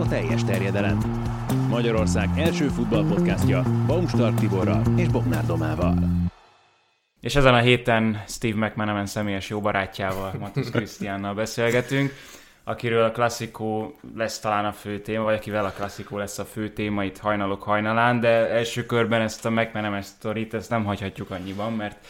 a teljes terjedelem. Magyarország első futballpodcastja Baumstark Tiborral és Bognár Domával. És ezen a héten Steve McManaman személyes jó barátjával, Matusz Krisztiánnal beszélgetünk, akiről a klasszikó lesz talán a fő téma, vagy akivel a klasszikó lesz a fő téma itt hajnalok hajnalán, de első körben ezt a McManaman sztorit, ezt nem hagyhatjuk annyiban, mert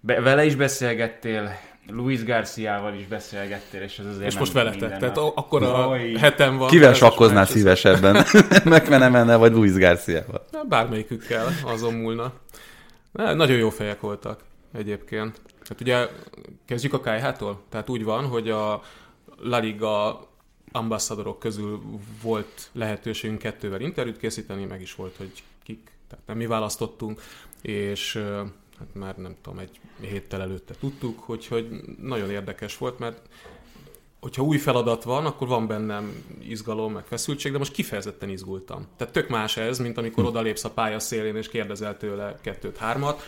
be, vele is beszélgettél, Luis Garciával is beszélgettél, és ez azért És nem most veletek, tehát akkor a hetem van. Kivel sakkoznál szívesebben? McManamannel vagy Luis Garciával? Na, Bármelyikükkel azon múlna. Na, nagyon jó fejek voltak egyébként. Hát ugye kezdjük a KH-tól. Tehát úgy van, hogy a La Liga ambassadorok közül volt lehetőségünk kettővel interjút készíteni, meg is volt, hogy kik, tehát nem mi választottunk, és hát már nem tudom, egy héttel előtte tudtuk, hogy, hogy nagyon érdekes volt, mert hogyha új feladat van, akkor van bennem izgalom, meg feszültség, de most kifejezetten izgultam. Tehát tök más ez, mint amikor odalépsz a pálya szélén, és kérdezel tőle kettőt-hármat,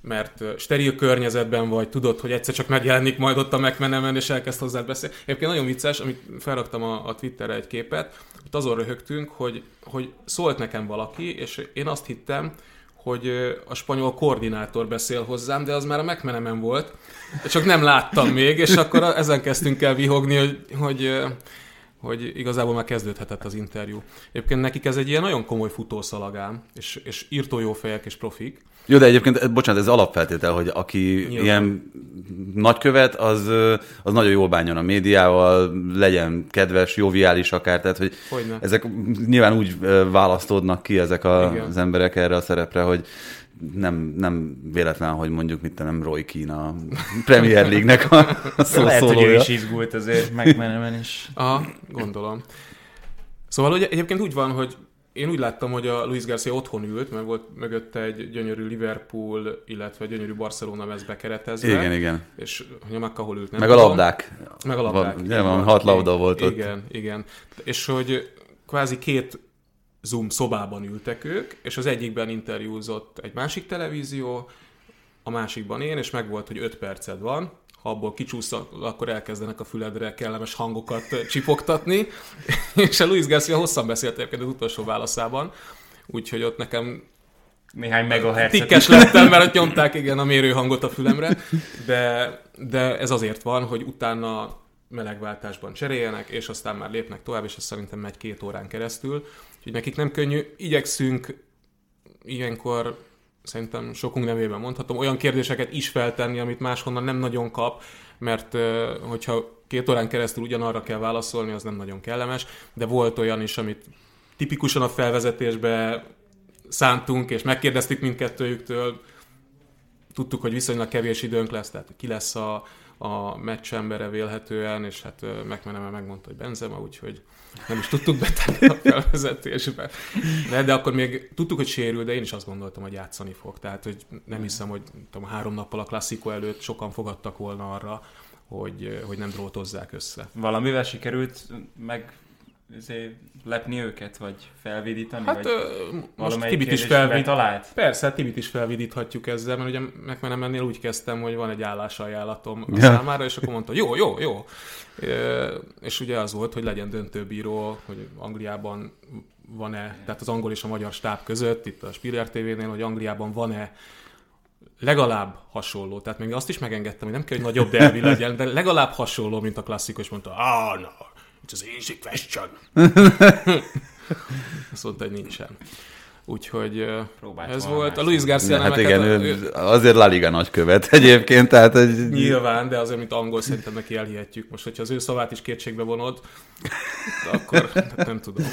mert steril környezetben vagy, tudod, hogy egyszer csak megjelenik majd ott a megmenemen, és elkezd hozzá beszélni. Egyébként nagyon vicces, amit felraktam a, a Twitterre egy képet, ott azon röhögtünk, hogy, hogy szólt nekem valaki, és én azt hittem, hogy a spanyol koordinátor beszél hozzám, de az már a megmenemen volt, csak nem láttam még, és akkor ezen kezdtünk el vihogni, hogy, hogy, hogy igazából már kezdődhetett az interjú. Egyébként nekik ez egy ilyen nagyon komoly futószalagám, és, és írtó jó fejek és profik. Jó, de egyébként, eh, bocsánat, ez alapfeltétel, hogy aki Nyilván. ilyen nagykövet, az, az nagyon jól bánjon a médiával, legyen kedves, joviális akár, tehát hogy Hogyne. ezek nyilván úgy választódnak ki ezek a, Igen. az emberek erre a szerepre, hogy nem, nem véletlen, hogy mondjuk mit nem Roy Keane a Premier League-nek a, a Lehet, hogy ő is izgult azért, McManaman is. Aha, gondolom. Szóval ugye egyébként úgy van, hogy én úgy láttam, hogy a Luis Garcia otthon ült, mert volt mögötte egy gyönyörű Liverpool, illetve gyönyörű Barcelona mez bekeretezve. Igen, igen. És hogy a hol ült, nem Meg a labdák. Meg a labdák. Így van, hat labda volt ott. Igen, igen. És hogy kvázi két Zoom szobában ültek ők, és az egyikben interjúzott egy másik televízió, a másikban én, és meg volt, hogy öt perced van, abból kicsúsz, akkor elkezdenek a füledre kellemes hangokat csipogtatni, és a Luis Garcia hosszan beszélt egyébként az utolsó válaszában, úgyhogy ott nekem Néhány megahertzet. tikkes lettem, mert ott nyomták igen a mérőhangot a fülemre, de, de ez azért van, hogy utána melegváltásban cseréljenek, és aztán már lépnek tovább, és ez szerintem megy két órán keresztül. Úgyhogy nekik nem könnyű. Igyekszünk ilyenkor szerintem sokunk nevében mondhatom, olyan kérdéseket is feltenni, amit máshonnan nem nagyon kap, mert hogyha két órán keresztül ugyanarra kell válaszolni, az nem nagyon kellemes, de volt olyan is, amit tipikusan a felvezetésbe szántunk, és megkérdeztük mindkettőjüktől, tudtuk, hogy viszonylag kevés időnk lesz, tehát ki lesz a, a meccs embere vélhetően, és hát McManaman megmondta, hogy Benzema, úgyhogy nem is tudtuk betenni a felvezetésbe. De, de akkor még tudtuk, hogy sérül, de én is azt gondoltam, hogy játszani fog. Tehát, hogy nem hiszem, hogy tudom, három nappal a klasszikó előtt sokan fogadtak volna arra, hogy, hogy nem drótozzák össze. Valamivel sikerült meg lepni őket, vagy felvidítani? Hát vagy most Tibit is felvid... talált? Persze, Tibit is felvidíthatjuk ezzel, mert ugye McManamannél úgy kezdtem, hogy van egy állásajánlatom a Ja. számára, és akkor mondta, jó, jó, jó. Ö, És ugye az volt, hogy legyen döntőbíró, hogy Angliában van-e, tehát az angol és a magyar stáb között, itt a Spiller TV-nél, hogy Angliában van-e legalább hasonló, tehát még azt is megengedtem, hogy nem kell, hogy nagyobb derbi legyen, de legalább hasonló, mint a klasszikus, mondta, ah, no, it's az easy question. Azt mondta, hogy nincsen. Úgyhogy Próbált ez volt. A. Luis Garcia Hát igen, hát, ő, azért La Liga nagykövet egyébként, tehát egy... Nyilván, de azért, mint angol, szerintem neki elhihetjük. Most, hogyha az ő szavát is kétségbe vonod, akkor hát nem tudom.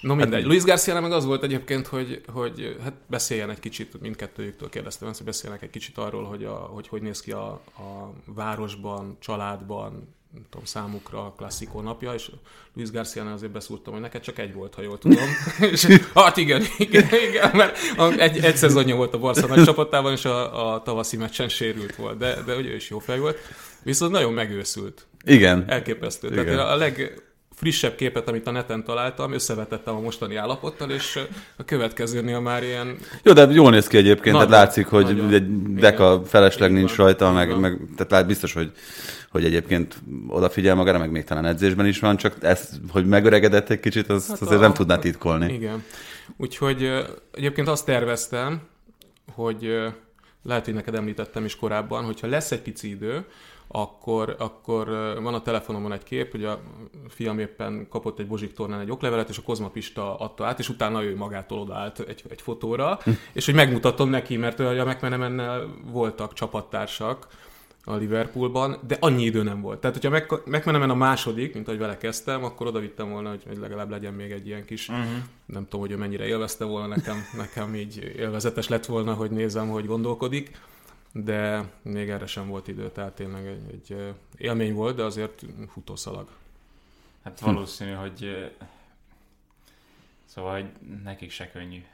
No mindegy. Luis Garcia meg az volt egyébként, hogy, hogy hát beszéljen egy kicsit, mindkettőjüktől kérdeztem ezt, hogy beszélnek egy kicsit arról, hogy a, hogy, hogy néz ki a, a városban, családban, nem tudom, számukra a klasszikó napja, és Luis garcia azért beszúrtam, hogy neked csak egy volt, ha jól tudom. és, hát igen, igen, igen, mert egy, egy szezonja volt a Barca nagy csapatában, és a, a tavaszi meccsen sérült volt, de, de ugye ő is jó fej volt. Viszont nagyon megőszült. Igen. Elképesztő. Igen. Tehát a legfrissebb képet, amit a neten találtam, összevetettem a mostani állapottal, és a következőnél már ilyen Jó, de jól néz ki egyébként, Nagyon, tehát látszik, hogy nagyon. egy deka Igen. felesleg Így nincs rajta, meg, meg tehát lát biztos, hogy, hogy egyébként odafigyel magára, meg még talán edzésben is van, csak ez, hogy megöregedett egy kicsit, az, hát azért a... nem tudná titkolni. Igen. Úgyhogy egyébként azt terveztem, hogy lehet, hogy neked említettem is korábban, hogyha lesz egy pici idő, akkor, akkor van a telefonomon egy kép, hogy a fiam éppen kapott egy Bozsik tornán egy oklevelet, és a Kozma Pista adta át, és utána ő magától odaállt egy, egy fotóra, hm. és hogy megmutatom neki, mert a McManamannel voltak csapattársak, a Liverpoolban, de annyi idő nem volt. Tehát, hogyha McManaman a második, mint ahogy vele kezdtem, akkor oda vittem volna, hogy, hogy legalább legyen még egy ilyen kis, uh-huh. nem tudom, hogy ő mennyire élvezte volna, nekem, nekem így élvezetes lett volna, hogy nézem, hogy gondolkodik de még erre sem volt idő, tehát tényleg egy, egy élmény volt, de azért futószalag. Hát valószínű, hogy szóval hogy nekik se könnyű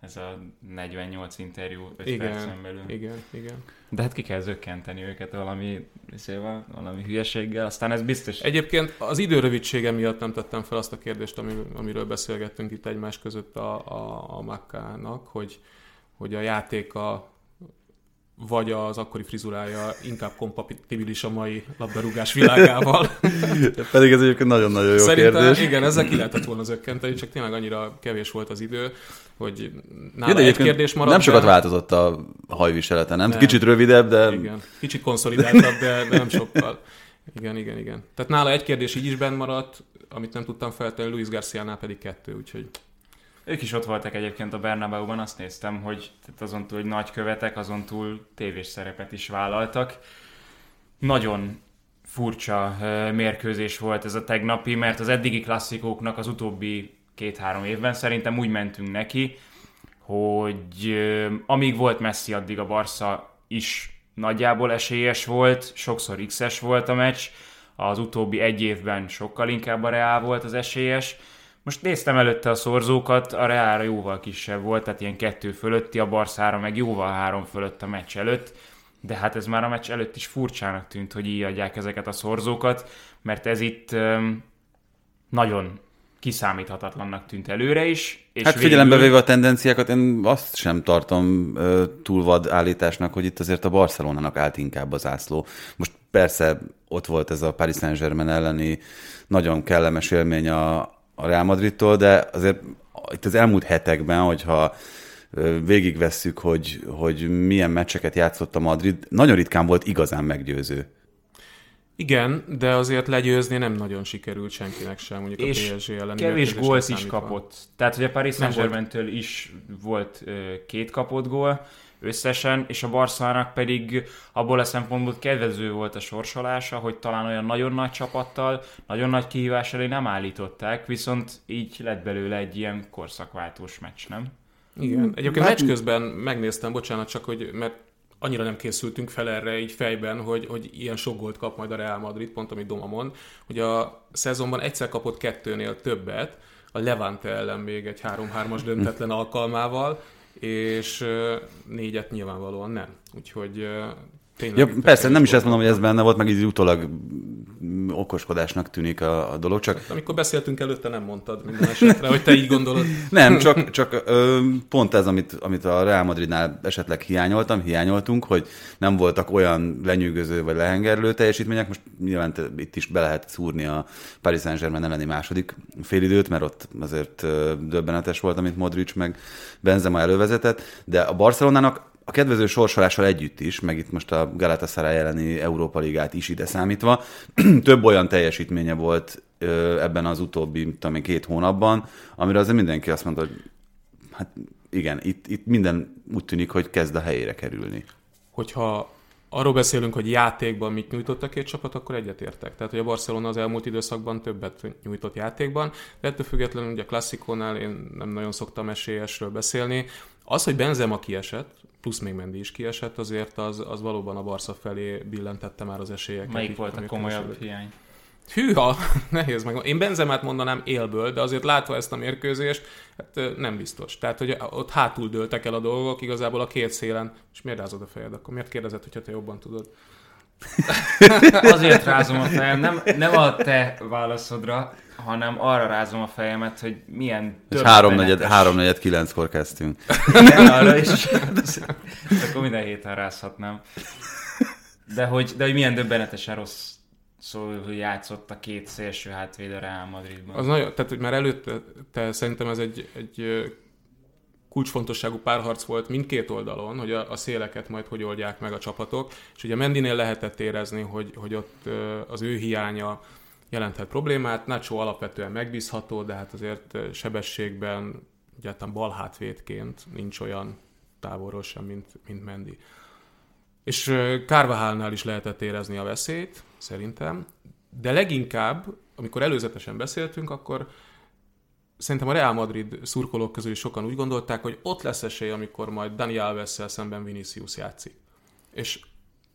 ez a 48 interjú 5 igen, percen belül. Igen, igen. De hát ki kell zökkenteni őket valami, széval, valami hülyeséggel, aztán ez biztos... Egyébként az idő rövidsége miatt nem tettem fel azt a kérdést, amiről beszélgettünk itt egymás között a, a, a Makkának, hogy, hogy a játéka vagy az akkori frizurája inkább kompatibilis a mai labdarúgás világával. Pedig ez egyébként nagyon-nagyon jó Szerintem, kérdés. igen, ezzel ki lehetett volna zökkenteni, csak tényleg annyira kevés volt az idő, hogy nála ja, egy kérdés maradt. Nem sokat de... változott a hajviselete, nem? nem? Kicsit rövidebb, de... Igen, kicsit konszolidáltabb, de, nem sokkal. Igen, igen, igen. Tehát nála egy kérdés így is bent maradt, amit nem tudtam feltenni, Luis Garciánál pedig kettő, úgyhogy... Ők is ott voltak egyébként a Bernabeu-ban, azt néztem, hogy tehát azon túl, hogy követek, azon túl tévés szerepet is vállaltak. Nagyon furcsa mérkőzés volt ez a tegnapi, mert az eddigi klasszikóknak az utóbbi két-három évben szerintem úgy mentünk neki, hogy amíg volt Messi, addig a Barca is nagyjából esélyes volt, sokszor X-es volt a meccs, az utóbbi egy évben sokkal inkább a Real volt az esélyes, most néztem előtte a szorzókat, a Reára jóval kisebb volt, tehát ilyen kettő fölötti, a Barszára meg jóval három fölött a meccs előtt, de hát ez már a meccs előtt is furcsának tűnt, hogy így adják ezeket a szorzókat, mert ez itt um, nagyon kiszámíthatatlannak tűnt előre is. És hát végül... figyelembe véve a tendenciákat, én azt sem tartom uh, túl vad állításnak, hogy itt azért a Barcelonának állt inkább az ászló. Most persze ott volt ez a Paris Saint-Germain elleni nagyon kellemes élmény a, a Real Madridtól, de azért itt az elmúlt hetekben, hogyha végigvesszük, hogy, hogy milyen meccseket játszott a Madrid, nagyon ritkán volt igazán meggyőző. Igen, de azért legyőzni nem nagyon sikerült senkinek sem, mondjuk és a PSG ellen. kevés gólt is kapott. Tehát, hogy a Paris saint is volt két kapott gól, összesen, és a Barszának pedig abból a szempontból kedvező volt a sorsolása, hogy talán olyan nagyon nagy csapattal, nagyon nagy kihívás elé nem állították, viszont így lett belőle egy ilyen korszakváltós meccs, nem? Igen. Egyébként hát, meccs közben megnéztem, bocsánat, csak hogy mert annyira nem készültünk fel erre így fejben, hogy, hogy ilyen sok gólt kap majd a Real Madrid, pont amit Doma mond, hogy a szezonban egyszer kapott kettőnél többet, a Levante ellen még egy 3-3-as döntetlen alkalmával, és négyet nyilvánvalóan nem. Úgyhogy Tényleg, ja, persze, nem is ezt mondom, hogy ez benne volt, meg így utólag okoskodásnak tűnik a, a dolog, csak... Hát, amikor beszéltünk előtte, nem mondtad minden esetre, hogy te így gondolod. nem, csak, csak ö, pont ez, amit, amit a Real Madridnál esetleg hiányoltam, hiányoltunk, hogy nem voltak olyan lenyűgöző vagy lehengerlő teljesítmények, most nyilván itt is be lehet szúrni a Paris Saint-Germain elleni második félidőt, mert ott azért döbbenetes volt, amit Modric meg Benzema elővezetett, de a Barcelonának a kedvező sorsolással együtt is, meg itt most a Galatasaray elleni Európa Ligát is ide számítva, több olyan teljesítménye volt ebben az utóbbi, tudom két hónapban, amire azért mindenki azt mondta, hogy hát igen, itt, itt minden úgy tűnik, hogy kezd a helyére kerülni. Hogyha arról beszélünk, hogy játékban mit nyújtott a két csapat, akkor egyetértek. Tehát, hogy a Barcelona az elmúlt időszakban többet nyújtott játékban, de ettől függetlenül ugye a klasszikónál én nem nagyon szoktam esélyesről beszélni. Az, hogy Benzema kiesett, plusz még Mendi is kiesett, azért az, az valóban a Barca felé billentette már az esélyeket. Melyik volt a komolyabb hiány? Hűha, nehéz meg. Én Benzemát mondanám élből, de azért látva ezt a mérkőzést, hát nem biztos. Tehát, hogy ott hátul dőltek el a dolgok, igazából a két szélen. És miért rázod a fejed? Akkor miért kérdezed, hogyha te jobban tudod? Azért rázom a fejem, nem, nem a te válaszodra, hanem arra rázom a fejemet, hogy milyen több háromnegyed, háromnegyed kilenckor kezdtünk. Igen, arra is. Akkor minden héten rázhatnám. De hogy, de hogy milyen döbbenetesen rossz Szóval játszott a két szélső hátvéd a Real Madridban. Az nagyon, tehát hogy már előtte te, szerintem ez egy, egy kulcsfontosságú párharc volt mindkét oldalon, hogy a, a széleket majd hogy oldják meg a csapatok, és ugye Mendinél lehetett érezni, hogy, hogy ott az ő hiánya jelenthet problémát. Nacho alapvetően megbízható, de hát azért sebességben egyáltalán bal hátvédként nincs olyan távolról sem, mint, mint Mendi. És Kárvahálnál is lehetett érezni a veszélyt, szerintem, de leginkább, amikor előzetesen beszéltünk, akkor szerintem a Real Madrid szurkolók közül is sokan úgy gondolták, hogy ott lesz esély, amikor majd Dani alves szemben Vinicius játszik. És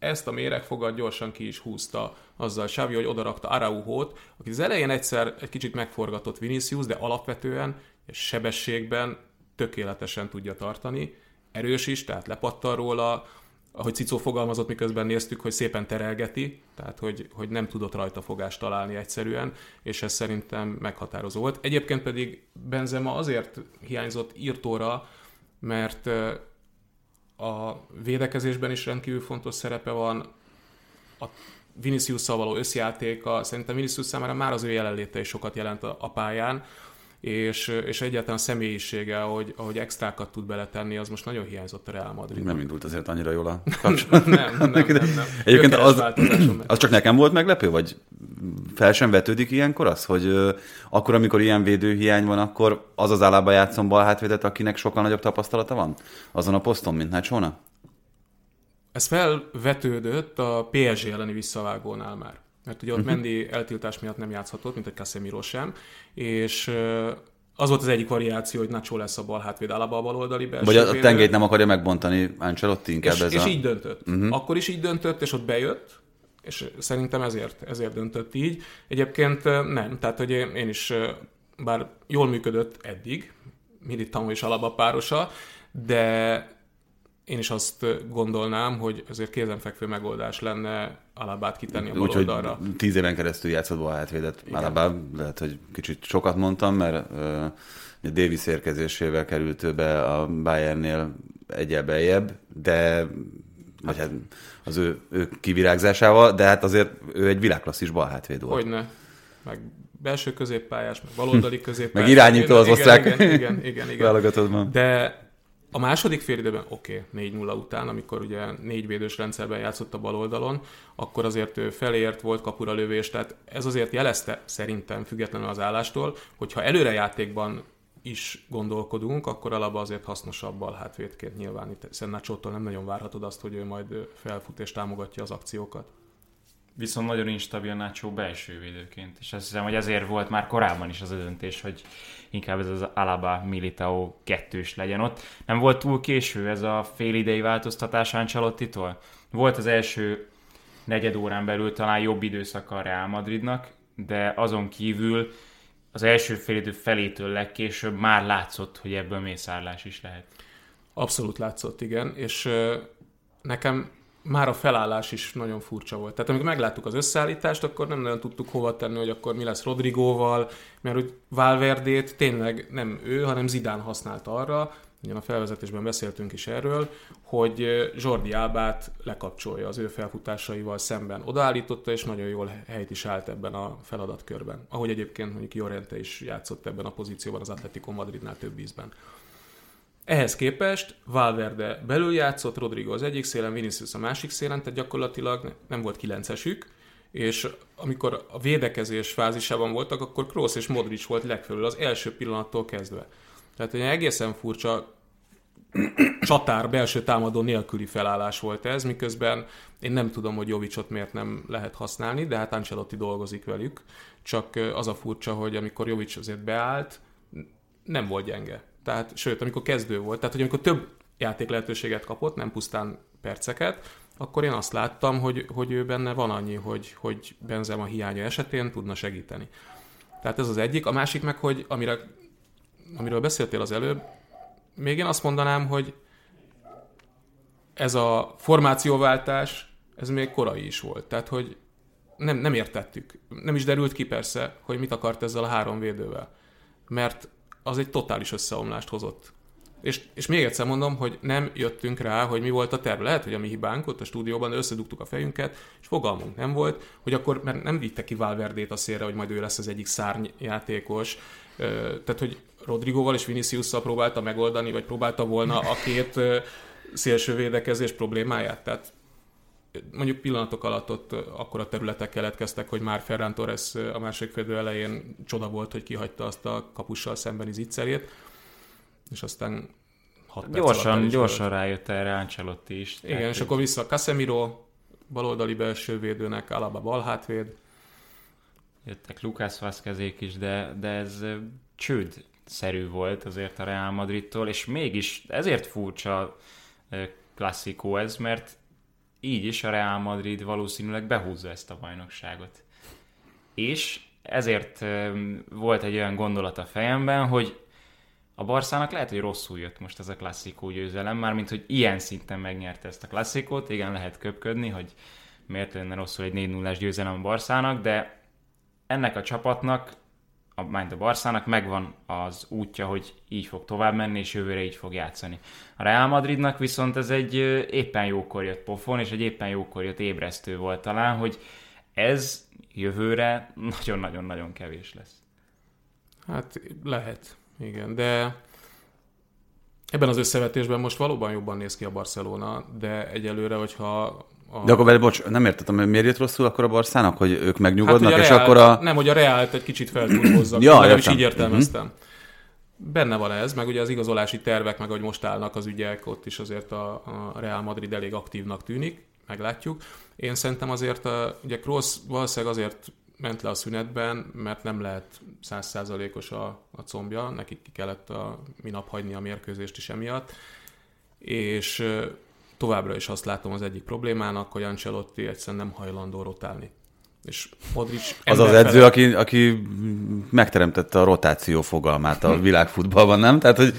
ezt a méregfogat gyorsan ki is húzta azzal Xavi, hogy odarakta Araujót, aki az elején egyszer egy kicsit megforgatott Vinicius, de alapvetően sebességben tökéletesen tudja tartani. Erős is, tehát lepattal róla, ahogy Cicó fogalmazott, miközben néztük, hogy szépen terelgeti, tehát hogy, hogy nem tudott rajta fogást találni egyszerűen, és ez szerintem meghatározó volt. Egyébként pedig Benzema azért hiányzott írtóra, mert a védekezésben is rendkívül fontos szerepe van, a vinicius való összjátéka, szerintem Vinicius számára már az ő jelenléte is sokat jelent a, a pályán, és, és egyáltalán a személyisége, ahogy, ahogy extrákat tud beletenni, az most nagyon hiányzott a Real Madrid. Nem indult azért annyira jól a kapcsolat. nem, nem, nem, nem. Egyébként az, az csak nekem volt meglepő, vagy fel sem vetődik ilyenkor az, hogy uh, akkor, amikor ilyen védőhiány van, akkor az az állába játszom bal hátvédet, akinek sokkal nagyobb tapasztalata van azon a poszton, mint Nacsóna? Ez felvetődött a PSG elleni visszavágónál már mert ugye ott uh-huh. Eltiltás miatt nem játszhatott, mint egy Casemiro sem, és az volt az egyik variáció, hogy Nacho lesz a bal hátvéd, Alaba a bal oldali belső Vagy a tengelyt nem akarja megbontani Ancelotti inkább és, ez és a... így döntött. Uh-huh. Akkor is így döntött, és ott bejött, és szerintem ezért, ezért döntött így. Egyébként nem, tehát hogy én is, bár jól működött eddig, Militao és Alaba párosa, de én is azt gondolnám, hogy azért kézenfekvő megoldás lenne Alabát kitenni a Úgyhogy tíz éven keresztül játszott a hátvédet Alabá, lehet, hogy kicsit sokat mondtam, mert uh, Davis érkezésével került ő be a Bayernnél egyel beljebb, de vagy hát az ő, ő kivirágzásával, de hát azért ő egy világklasszis balhátvéd volt. Hogyne. Meg belső középpályás, meg baloldali középpályás. meg irányító az osztrák igen, igen, igen, igen. De a második fél időben, oké, okay, 4-0 után, amikor ugye négy védős rendszerben játszott a bal oldalon, akkor azért felért, volt kapura lövés, tehát ez azért jelezte szerintem, függetlenül az állástól, hogyha előrejátékban is gondolkodunk, akkor alapban azért hasznosabb bal hátvédként nyilván. Itt Szennácsótól nem nagyon várhatod azt, hogy ő majd felfut és támogatja az akciókat viszont nagyon instabil Nacho belső védőként, és azt hiszem, hogy ezért volt már korábban is az a döntés, hogy inkább ez az Alaba Militao kettős legyen ott. Nem volt túl késő ez a félidei változtatás Ancelotti-tól? Volt az első negyed órán belül talán jobb időszaka a Real Madridnak, de azon kívül az első félidő felétől legkésőbb már látszott, hogy ebből mészárlás is lehet. Abszolút látszott, igen, és nekem már a felállás is nagyon furcsa volt. Tehát amikor megláttuk az összeállítást, akkor nem nagyon tudtuk hova tenni, hogy akkor mi lesz Rodrigóval, mert hogy Valverdét tényleg nem ő, hanem Zidán használt arra, ugyan a felvezetésben beszéltünk is erről, hogy Jordi Albát lekapcsolja az ő felfutásaival szemben. Odaállította, és nagyon jól helyt is állt ebben a feladatkörben. Ahogy egyébként mondjuk Jorente is játszott ebben a pozícióban az Atletico Madridnál több ízben. Ehhez képest Valverde belül játszott, Rodrigo az egyik szélen, Vinicius a másik szélen, tehát gyakorlatilag nem volt kilencesük, és amikor a védekezés fázisában voltak, akkor Kroos és Modric volt legfelül az első pillanattól kezdve. Tehát egy egészen furcsa csatár, belső támadó nélküli felállás volt ez, miközben én nem tudom, hogy Jovicsot miért nem lehet használni, de hát Ancelotti dolgozik velük. Csak az a furcsa, hogy amikor Jovics azért beállt, nem volt gyenge. Tehát, sőt, amikor kezdő volt, tehát, hogy amikor több játék lehetőséget kapott, nem pusztán perceket, akkor én azt láttam, hogy, hogy ő benne van annyi, hogy, hogy Benzema hiánya esetén tudna segíteni. Tehát ez az egyik. A másik meg, hogy amire, amiről beszéltél az előbb, még én azt mondanám, hogy ez a formációváltás, ez még korai is volt. Tehát, hogy nem, nem értettük. Nem is derült ki persze, hogy mit akart ezzel a három védővel. Mert az egy totális összeomlást hozott. És, és még egyszer mondom, hogy nem jöttünk rá, hogy mi volt a terv. Lehet, hogy a mi hibánk ott a stúdióban, összedugtuk a fejünket, és fogalmunk nem volt, hogy akkor, mert nem vitte ki Valverdét a szélre, hogy majd ő lesz az egyik szárnyjátékos. Tehát, hogy Rodrigóval és Viniciusszal próbálta megoldani, vagy próbálta volna a két szélső védekezés problémáját. Tehát mondjuk pillanatok alatt ott akkor a területek keletkeztek, hogy már Ferran Torres a második fedő elején csoda volt, hogy kihagyta azt a kapussal szembeni zicserét, és aztán hat gyorsan, gyorsan rájött erre Ancelotti is. Igen, és akkor vissza Casemiro, baloldali belső védőnek, Alaba balhátvéd. Jöttek Lucas Vázquezék is, de, de ez csőd szerű volt azért a Real Madridtól, és mégis ezért furcsa klasszikó ez, mert így is a Real Madrid valószínűleg behúzza ezt a bajnokságot. És ezért volt egy olyan gondolat a fejemben, hogy a Barszának lehet, hogy rosszul jött most ez a klasszikó győzelem, mármint, hogy ilyen szinten megnyerte ezt a klasszikót, igen, lehet köpködni, hogy miért lenne rosszul egy 4 0 győzelem a Barszának, de ennek a csapatnak a Mind a Barszának megvan az útja, hogy így fog tovább menni, és jövőre így fog játszani. A Real Madridnak viszont ez egy éppen jókor jött pofon, és egy éppen jókor jött ébresztő volt talán, hogy ez jövőre nagyon-nagyon-nagyon kevés lesz. Hát lehet, igen, de ebben az összevetésben most valóban jobban néz ki a Barcelona, de egyelőre, hogyha a... De akkor, bocs, nem értettem, hogy miért jött rosszul akkor a Barszának, hogy ők megnyugodnak, hát, és Real, akkor a... Nem, hogy a Reált egy kicsit feltúlhozzak, ja, is így értelmeztem. Uh-huh. Benne van ez, meg ugye az igazolási tervek, meg hogy most állnak az ügyek, ott is azért a, a Real Madrid elég aktívnak tűnik, meglátjuk. Én szerintem azért, a, ugye Kroos valószínűleg azért ment le a szünetben, mert nem lehet százszázalékos a, a combja, nekik ki kellett a minap hagyni a mérkőzést is emiatt, és továbbra is azt látom az egyik problémának, hogy Ancelotti egyszerűen nem hajlandó rotálni. És Modric az az edző, aki, aki megteremtette a rotáció fogalmát a világfutballban, nem? Tehát, hogy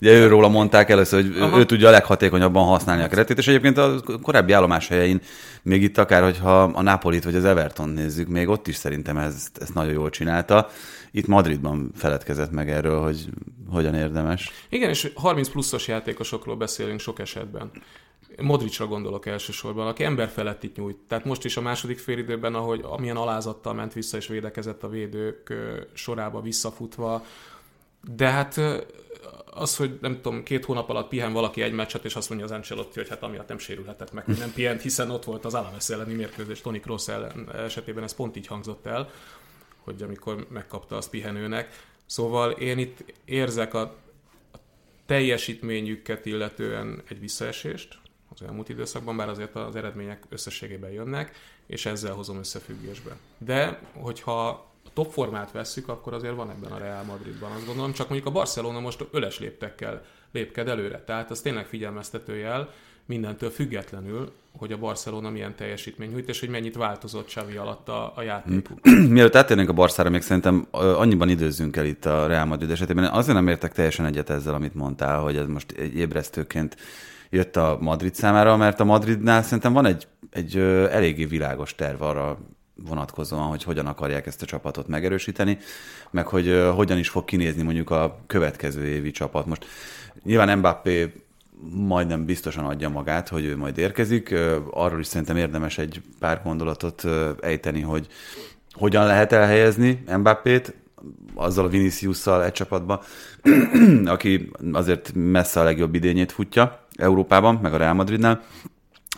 Ugye őróla mondták először, hogy Aha. ő tudja a leghatékonyabban használni a keretét, és egyébként a korábbi állomás helyein, még itt akár, hogyha a Napolit vagy az Everton nézzük, még ott is szerintem ezt, ezt nagyon jól csinálta. Itt Madridban feledkezett meg erről, hogy hogyan érdemes. Igen, és 30 pluszos játékosokról beszélünk sok esetben. Modricra gondolok elsősorban, aki ember felett itt nyújt. Tehát most is a második félidőben, ahogy amilyen alázattal ment vissza és védekezett a védők sorába visszafutva, de hát az, hogy nem tudom, két hónap alatt pihen valaki egy meccset, és azt mondja az Ancelotti, hogy hát amiatt nem sérülhetett meg, hogy nem pihent, hiszen ott volt az Alaves elleni mérkőzés, Tony Kroos ellen esetében ez pont így hangzott el, hogy amikor megkapta azt pihenőnek. Szóval én itt érzek a, a teljesítményüket illetően egy visszaesést az elmúlt időszakban, bár azért az eredmények összességében jönnek, és ezzel hozom összefüggésbe. De, hogyha a top formát vesszük, akkor azért van ebben a Real Madridban, azt gondolom, csak mondjuk a Barcelona most öles léptekkel lépked előre, tehát az tényleg figyelmeztető jel, mindentől függetlenül, hogy a Barcelona milyen teljesítmény nyújt, és hogy mennyit változott Xavi alatt a, a játékuk. Mielőtt átérnénk a Barszára, még szerintem annyiban időzzünk el itt a Real Madrid esetében. Azért nem értek teljesen egyet ezzel, amit mondtál, hogy ez most egy ébresztőként jött a Madrid számára, mert a Madridnál szerintem van egy, egy eléggé világos terv arra vonatkozóan, hogy hogyan akarják ezt a csapatot megerősíteni, meg hogy hogyan is fog kinézni mondjuk a következő évi csapat. Most nyilván Mbappé majdnem biztosan adja magát, hogy ő majd érkezik. Arról is szerintem érdemes egy pár gondolatot ejteni, hogy hogyan lehet elhelyezni Mbappét, azzal a Viniciusszal egy csapatba, aki azért messze a legjobb idényét futja Európában, meg a Real Madridnál.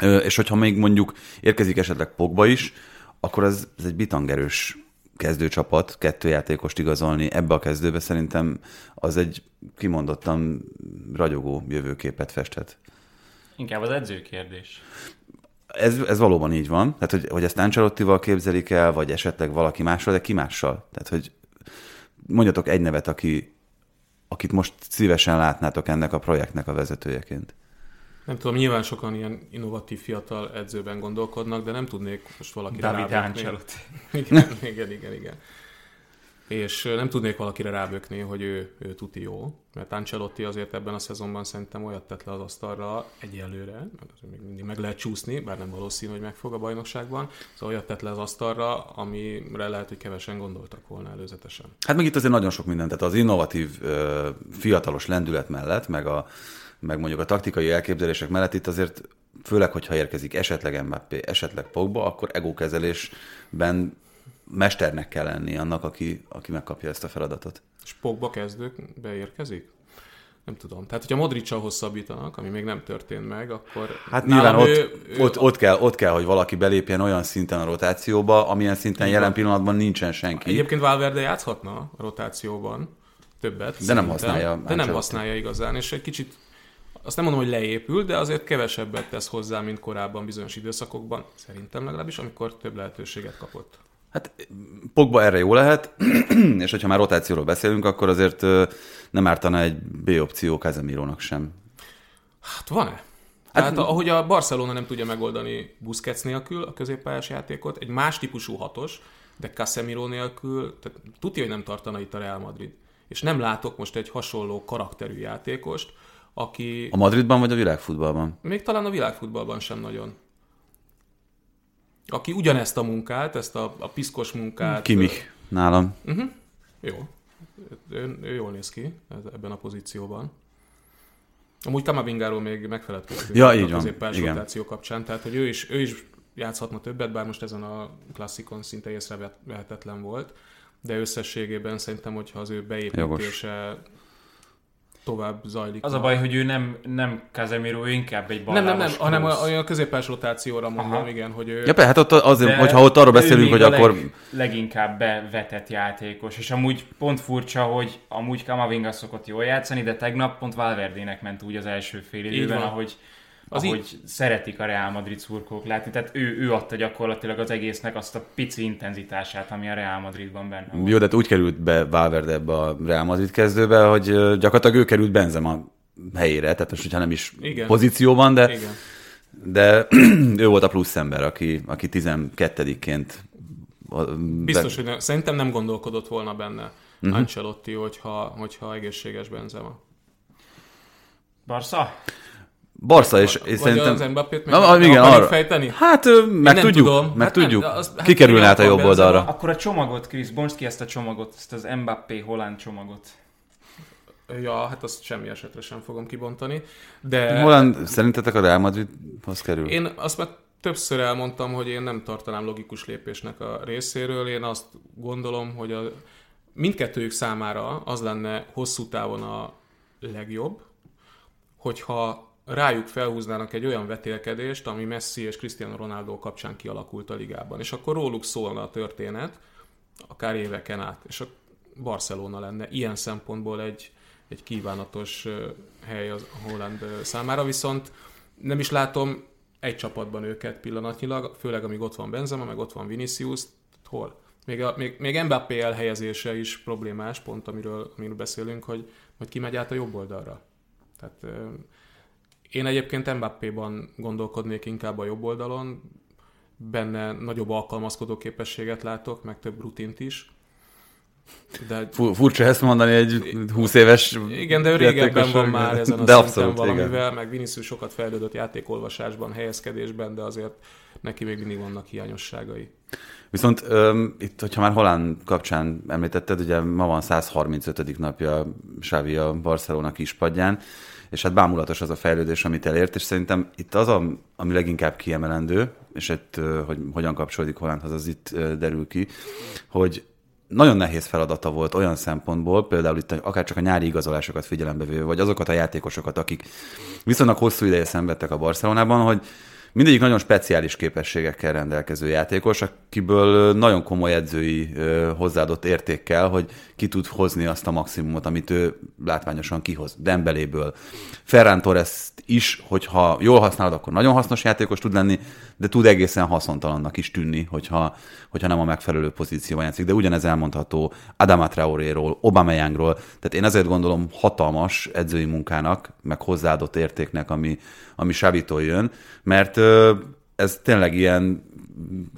És hogyha még mondjuk érkezik esetleg Pogba is, akkor ez, ez egy bitangerős kezdőcsapat, kettő játékost igazolni ebbe a kezdőbe szerintem az egy kimondottan ragyogó jövőképet festhet. Inkább az edző kérdés. Ez, ez valóban így van. Tehát, hogy, hogy ezt Ancelottival képzelik el, vagy esetleg valaki mással, de ki mással. Tehát, hogy mondjatok egy nevet, aki, akit most szívesen látnátok ennek a projektnek a vezetőjeként. Nem tudom, nyilván sokan ilyen innovatív fiatal edzőben gondolkodnak, de nem tudnék most valaki David Ancelotti. igen, igen, igen, igen. és nem tudnék valakire rábökni, hogy ő, ő tuti jó, mert Ancelotti azért ebben a szezonban szerintem olyat tett le az asztalra egyelőre, még mindig meg lehet csúszni, bár nem valószínű, hogy megfog a bajnokságban, szóval olyat tett le az asztalra, amire lehet, hogy kevesen gondoltak volna előzetesen. Hát meg itt azért nagyon sok mindent, tehát az innovatív, fiatalos lendület mellett, meg a meg mondjuk a taktikai elképzelések mellett itt azért főleg, hogyha érkezik esetleg Mbappé, esetleg Pogba, akkor egókezelésben mesternek kell lenni annak, aki, aki megkapja ezt a feladatot. És Pogba kezdők beérkezik? Nem tudom. Tehát, hogyha Modricsal hosszabbítanak, ami még nem történt meg, akkor... Hát nyilván ott, ő, ott, ő... ott, kell, ott kell, hogy valaki belépjen olyan szinten a rotációba, amilyen szinten Igen. jelen pillanatban nincsen senki. Egyébként Valverde játszhatna a rotációban többet. De nem használja. De nem használja igazán, és egy kicsit azt nem mondom, hogy leépül, de azért kevesebbet tesz hozzá, mint korábban bizonyos időszakokban, szerintem legalábbis, amikor több lehetőséget kapott. Hát Pogba erre jó lehet, és hogyha már rotációról beszélünk, akkor azért nem ártana egy B opció Casemirónak sem. Hát van-e? Hát, Tehát ahogy a Barcelona nem tudja megoldani Busquets nélkül a középpályás játékot, egy más típusú hatos, de Casemiro nélkül, tehát tudja, hogy nem tartana itt a Real Madrid. És nem látok most egy hasonló karakterű játékost, aki... A Madridban vagy a világfutballban? Még talán a világfutballban sem nagyon. Aki ugyanezt a munkát, ezt a, a piszkos munkát... Kimich nálam. Uh-huh. Jó. Ő, ő jól néz ki ebben a pozícióban. Amúgy Kamavingáról még megfeledkeztünk ja, így a középpályás kapcsán, tehát hogy ő is, ő is játszhatna többet, bár most ezen a klasszikon szinte észrevehetetlen volt, de összességében szerintem, hogyha az ő beépítése Jogos tovább zajlik. Az a baj, hogy ő nem, nem Casemiro, ő inkább egy Nem, nem, nem, krusz. hanem a, a középes rotációra mondom, Aha. igen, hogy ő... Ja, hát ott azért, de, hogyha ott arról beszélünk, hogy akkor... Leg, leginkább bevetett játékos, és amúgy pont furcsa, hogy amúgy Kamavinga szokott jól játszani, de tegnap pont Valverdének ment úgy az első fél időben, ahogy az ahogy így... szeretik a Real Madrid szurkolók látni. Tehát ő, ő adta gyakorlatilag az egésznek azt a pici intenzitását, ami a Real Madridban benne volt. Jó, de hát úgy került be Valverde ebbe a Real Madrid kezdőbe, hogy gyakorlatilag ő került Benzema helyére, tehát most, hogyha nem is Igen. pozícióban, de, Igen. de ő volt a plusz ember, aki, aki 12-ként Biztos, hogy ne, szerintem nem gondolkodott volna benne uh-huh. Ancelotti, hogyha, hogyha egészséges Benzema. Barca? Barca, és, és szerintem... az Mbappét meg na, igen, arra. fejteni? Hát meg nem tudjuk, tudom. meg hát tudjuk. Nem, az, hát Kikerülne át a jobb oldalra. Akkor a csomagot, Krisz, bontsd ki ezt a csomagot, ezt az Mbappé holland csomagot. Ja, hát azt semmi esetre sem fogom kibontani. De... Holland szerintetek a Real Madridhoz kerül? Én azt már többször elmondtam, hogy én nem tartanám logikus lépésnek a részéről. Én azt gondolom, hogy a mindkettőjük számára az lenne hosszú távon a legjobb, hogyha rájuk felhúznának egy olyan vetélkedést, ami Messi és Cristiano Ronaldo kapcsán kialakult a ligában. És akkor róluk szólna a történet, akár éveken át. És a Barcelona lenne ilyen szempontból egy, egy kívánatos hely a Holland számára, viszont nem is látom egy csapatban őket pillanatnyilag, főleg amíg ott van Benzema, meg ott van Vinicius, hol? Még, a, még, még Mbappé elhelyezése is problémás, pont amiről, amiről beszélünk, hogy, hogy ki megy át a jobb oldalra. Tehát én egyébként Mbappé-ban gondolkodnék inkább a jobb oldalon, benne nagyobb alkalmazkodó képességet látok, meg több rutint is. De... Furcsa ezt mondani egy 20 éves Igen, de ő régebben van már ezen a de abszolút, valamivel, igen. meg Vinicius sokat fejlődött játékolvasásban, helyezkedésben, de azért neki még mindig vannak hiányosságai. Viszont um, itt, hogyha már Holán kapcsán említetted, ugye ma van 135. napja Xavi a Barcelona kispadján, és hát bámulatos az a fejlődés, amit elért, és szerintem itt az, a, ami leginkább kiemelendő, és itt, hogy hogyan kapcsolódik Hollandhoz, az itt derül ki, hogy nagyon nehéz feladata volt olyan szempontból, például itt akár csak a nyári igazolásokat figyelembe véve, vagy azokat a játékosokat, akik viszonylag hosszú ideje szenvedtek a Barcelonában, hogy mindegyik nagyon speciális képességekkel rendelkező játékos, akiből nagyon komoly edzői hozzáadott értékkel, hogy ki tud hozni azt a maximumot, amit ő látványosan kihoz. Dembeléből. Ferran Torres is, hogyha jól használod, akkor nagyon hasznos játékos tud lenni, de tud egészen haszontalannak is tűnni, hogyha, hogyha nem a megfelelő pozícióban játszik. De ugyanez elmondható Adama Traoréról, Obameyangról. Tehát én ezért gondolom hatalmas edzői munkának, meg hozzáadott értéknek, ami, ami Savitól jön, mert ez tényleg ilyen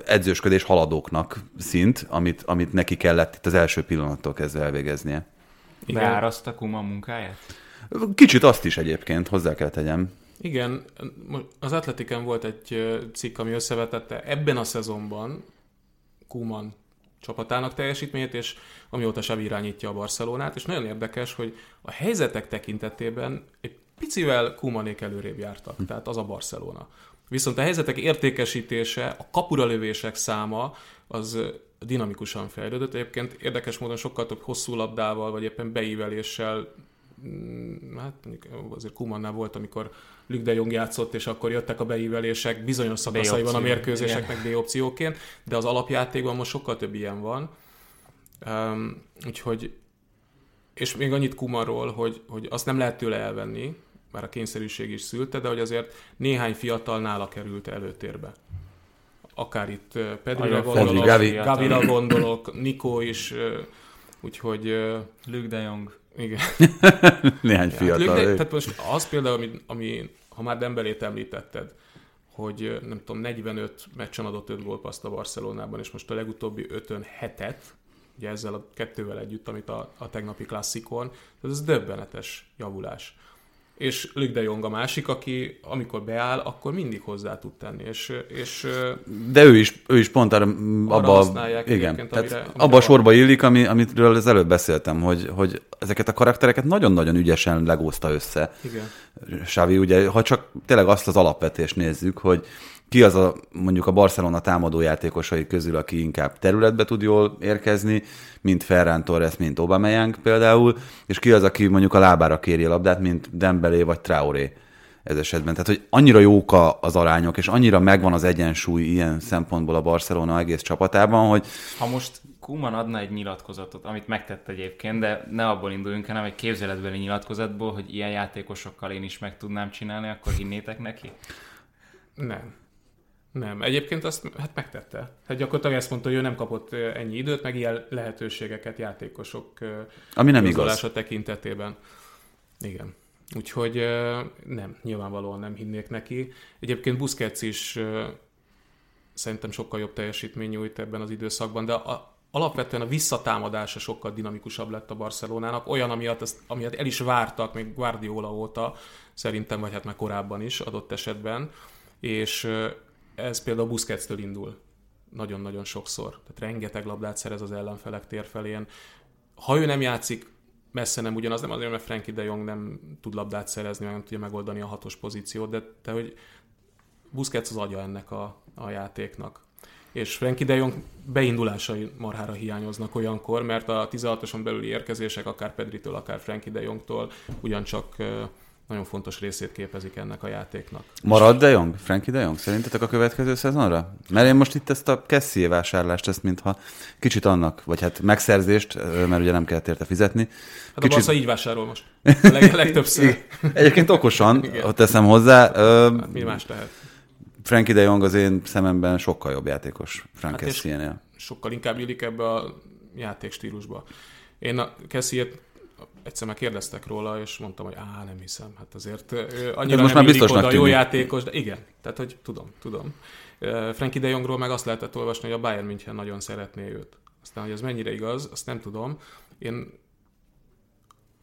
edzősködés haladóknak szint, amit, amit neki kellett itt az első pillanattól kezdve elvégeznie. Beáraszta Kuma munkáját? Kicsit azt is egyébként, hozzá kell tegyem. Igen, az Atletiken volt egy cikk, ami összevetette ebben a szezonban Kuman csapatának teljesítményét, és amióta Xavi irányítja a Barcelonát, és nagyon érdekes, hogy a helyzetek tekintetében egy picivel Kumanék előrébb jártak, hm. tehát az a Barcelona. Viszont a helyzetek értékesítése, a kapura lövések száma az dinamikusan fejlődött. Egyébként érdekes módon sokkal több hosszú labdával, vagy éppen beíveléssel mm, hát azért Kumannál volt, amikor Luke de Jong játszott, és akkor jöttek a beívelések bizonyos szakaszaiban a mérkőzéseknek B opcióként, de az alapjátékban most sokkal több ilyen van. Um, úgyhogy, és még annyit Kumarról, hogy, hogy azt nem lehet tőle elvenni, bár a kényszerűség is szülte, de hogy azért néhány fiatal nála került előtérbe. Akár itt Pedrire gondolok, Gavi. Gavira gondolok, Nikó is, úgyhogy... Luke de Jong. Igen. Néhány fiatal. Hát, de, tehát most az például, ami, ami ha már Dembelét említetted, hogy nem tudom, 45 meccsen adott 5 gólpaszt a Barcelonában, és most a legutóbbi 5-ön hetet, ugye ezzel a kettővel együtt, amit a, a tegnapi klasszikon, tehát ez döbbenetes javulás és Luke de Jong a másik, aki amikor beáll, akkor mindig hozzá tud tenni. És, és, de ő is, ő is pont arra, abba, igen, tehát amire, amire abba a sorba illik, ami, amitről az előbb beszéltem, hogy, hogy ezeket a karaktereket nagyon-nagyon ügyesen legózta össze. Igen. Xavi, ugye, ha csak tényleg azt az alapvetést nézzük, hogy ki az a mondjuk a Barcelona támadó játékosai közül, aki inkább területbe tud jól érkezni, mint Ferran Torres, mint Aubameyang például, és ki az, aki mondjuk a lábára kéri a labdát, mint Dembélé vagy Traoré ez esetben. Tehát, hogy annyira jók az arányok, és annyira megvan az egyensúly ilyen szempontból a Barcelona egész csapatában, hogy... Ha most Kuman adna egy nyilatkozatot, amit megtett egyébként, de ne abból induljunk, hanem egy képzeletbeli nyilatkozatból, hogy ilyen játékosokkal én is meg tudnám csinálni, akkor hinnétek neki? Nem. Nem, egyébként azt hát megtette. Hát gyakorlatilag ezt mondta, hogy ő nem kapott ennyi időt, meg ilyen lehetőségeket játékosok Ami nem igaz. tekintetében. Igen. Úgyhogy nem, nyilvánvalóan nem hinnék neki. Egyébként Busquets is szerintem sokkal jobb teljesítmény nyújt ebben az időszakban, de a, alapvetően a visszatámadása sokkal dinamikusabb lett a Barcelonának, olyan, amiatt, azt, amiatt el is vártak még Guardiola óta, szerintem, vagy hát már korábban is adott esetben, és ez például Busquets-től indul nagyon-nagyon sokszor. Tehát rengeteg labdát szerez az ellenfelek térfelén. Ha ő nem játszik, messze nem ugyanaz, nem azért, mert Frankie de Jong nem tud labdát szerezni, meg nem tudja megoldani a hatos pozíciót, de te, hogy Busquets az agya ennek a, a játéknak. És Frankie de Jong beindulásai marhára hiányoznak olyankor, mert a 16-oson belüli érkezések akár Pedritől, akár Frankie de Jongtól ugyancsak nagyon fontos részét képezik ennek a játéknak. Marad De Jong? Frankie De Jong? Szerintetek a következő szezonra? Mert én most itt ezt a Kessie vásárlást, ezt mintha kicsit annak, vagy hát megszerzést, mert ugye nem kellett érte fizetni. Hát kicsit... a Barca így vásárol most. A leg, legtöbbször. Egyébként okosan, ott teszem hozzá. Hát, mi más lehet? Frankie De Jong az én szememben sokkal jobb játékos Frank hát Kessie-nél. Sokkal inkább illik ebbe a játékstílusba. Én a Kessie-t egyszer már kérdeztek róla, és mondtam, hogy á, nem hiszem, hát azért annyira most nem már oda, jó játékos, de igen, tehát hogy tudom, tudom. Frankie de Jongról meg azt lehetett olvasni, hogy a Bayern München nagyon szeretné őt. Aztán, hogy ez mennyire igaz, azt nem tudom. Én,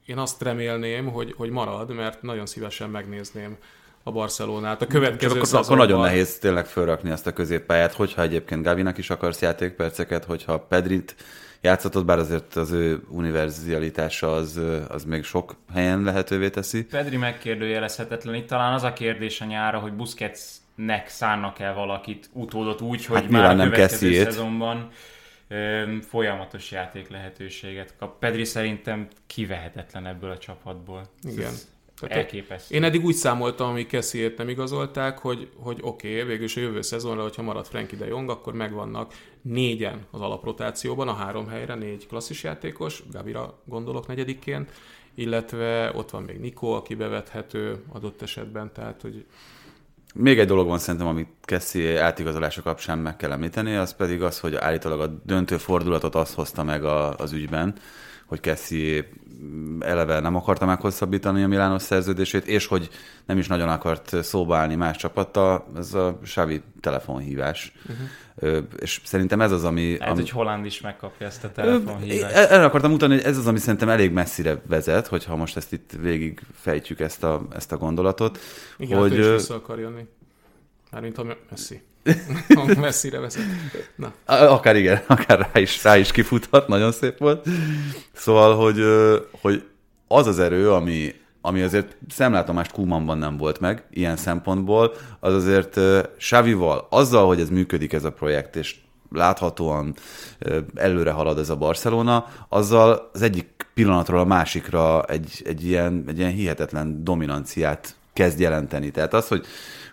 én azt remélném, hogy, hogy marad, mert nagyon szívesen megnézném a Barcelonát. A következő Csak akkor, akkor nagyon nehéz tényleg felrakni ezt a középpályát, hogyha egyébként Gavinak is akarsz játékperceket, hogyha Pedrit játszatot, bár azért az ő univerzalitása az, az még sok helyen lehetővé teszi. Pedri megkérdőjelezhetetlen. Itt talán az a kérdés a nyára, hogy Busquetsnek szánnak el valakit utódot úgy, hogy hát már a következő Kessiét. szezonban folyamatos játék lehetőséget kap. Pedri szerintem kivehetetlen ebből a csapatból. Igen. Tehát Elképesztő. Én eddig úgy számoltam, amíg Kessiért nem igazolták, hogy, hogy oké, okay, végülis a jövő szezonra, hogyha marad Frankie de Jong, akkor megvannak négyen az alaprotációban, a három helyre négy klasszis játékos, Gabira gondolok negyedikként, illetve ott van még Nikó, aki bevethető adott esetben, tehát hogy még egy dolog van szerintem, amit Kessi átigazolása kapcsán meg kell említeni, az pedig az, hogy állítólag a döntő fordulatot azt hozta meg a, az ügyben, hogy Kessi eleve nem akarta meghosszabbítani a Milános szerződését, és hogy nem is nagyon akart szóba állni más csapattal, ez a Xavi telefonhívás. Uh-huh. És szerintem ez az, ami... Ez, ami... hogy Holland is megkapja ezt a telefonhívást. Erre akartam mutatni, hogy ez az, ami szerintem elég messzire vezet, hogyha most ezt itt végig fejtjük ezt a, ezt a gondolatot. Igen, hogy, hát ő is vissza akar jönni. Mármint a Messi. messzire vezet. Na. Akár igen, akár rá is, rá is kifuthat, nagyon szép volt. Szóval, hogy, hogy az az erő, ami, ami azért szemlátomást Kumanban nem volt meg ilyen szempontból, az azért Savival, azzal, hogy ez működik ez a projekt, és láthatóan előre halad ez a Barcelona, azzal az egyik pillanatról a másikra egy, egy, ilyen, egy ilyen hihetetlen dominanciát kezd jelenteni. Tehát az, hogy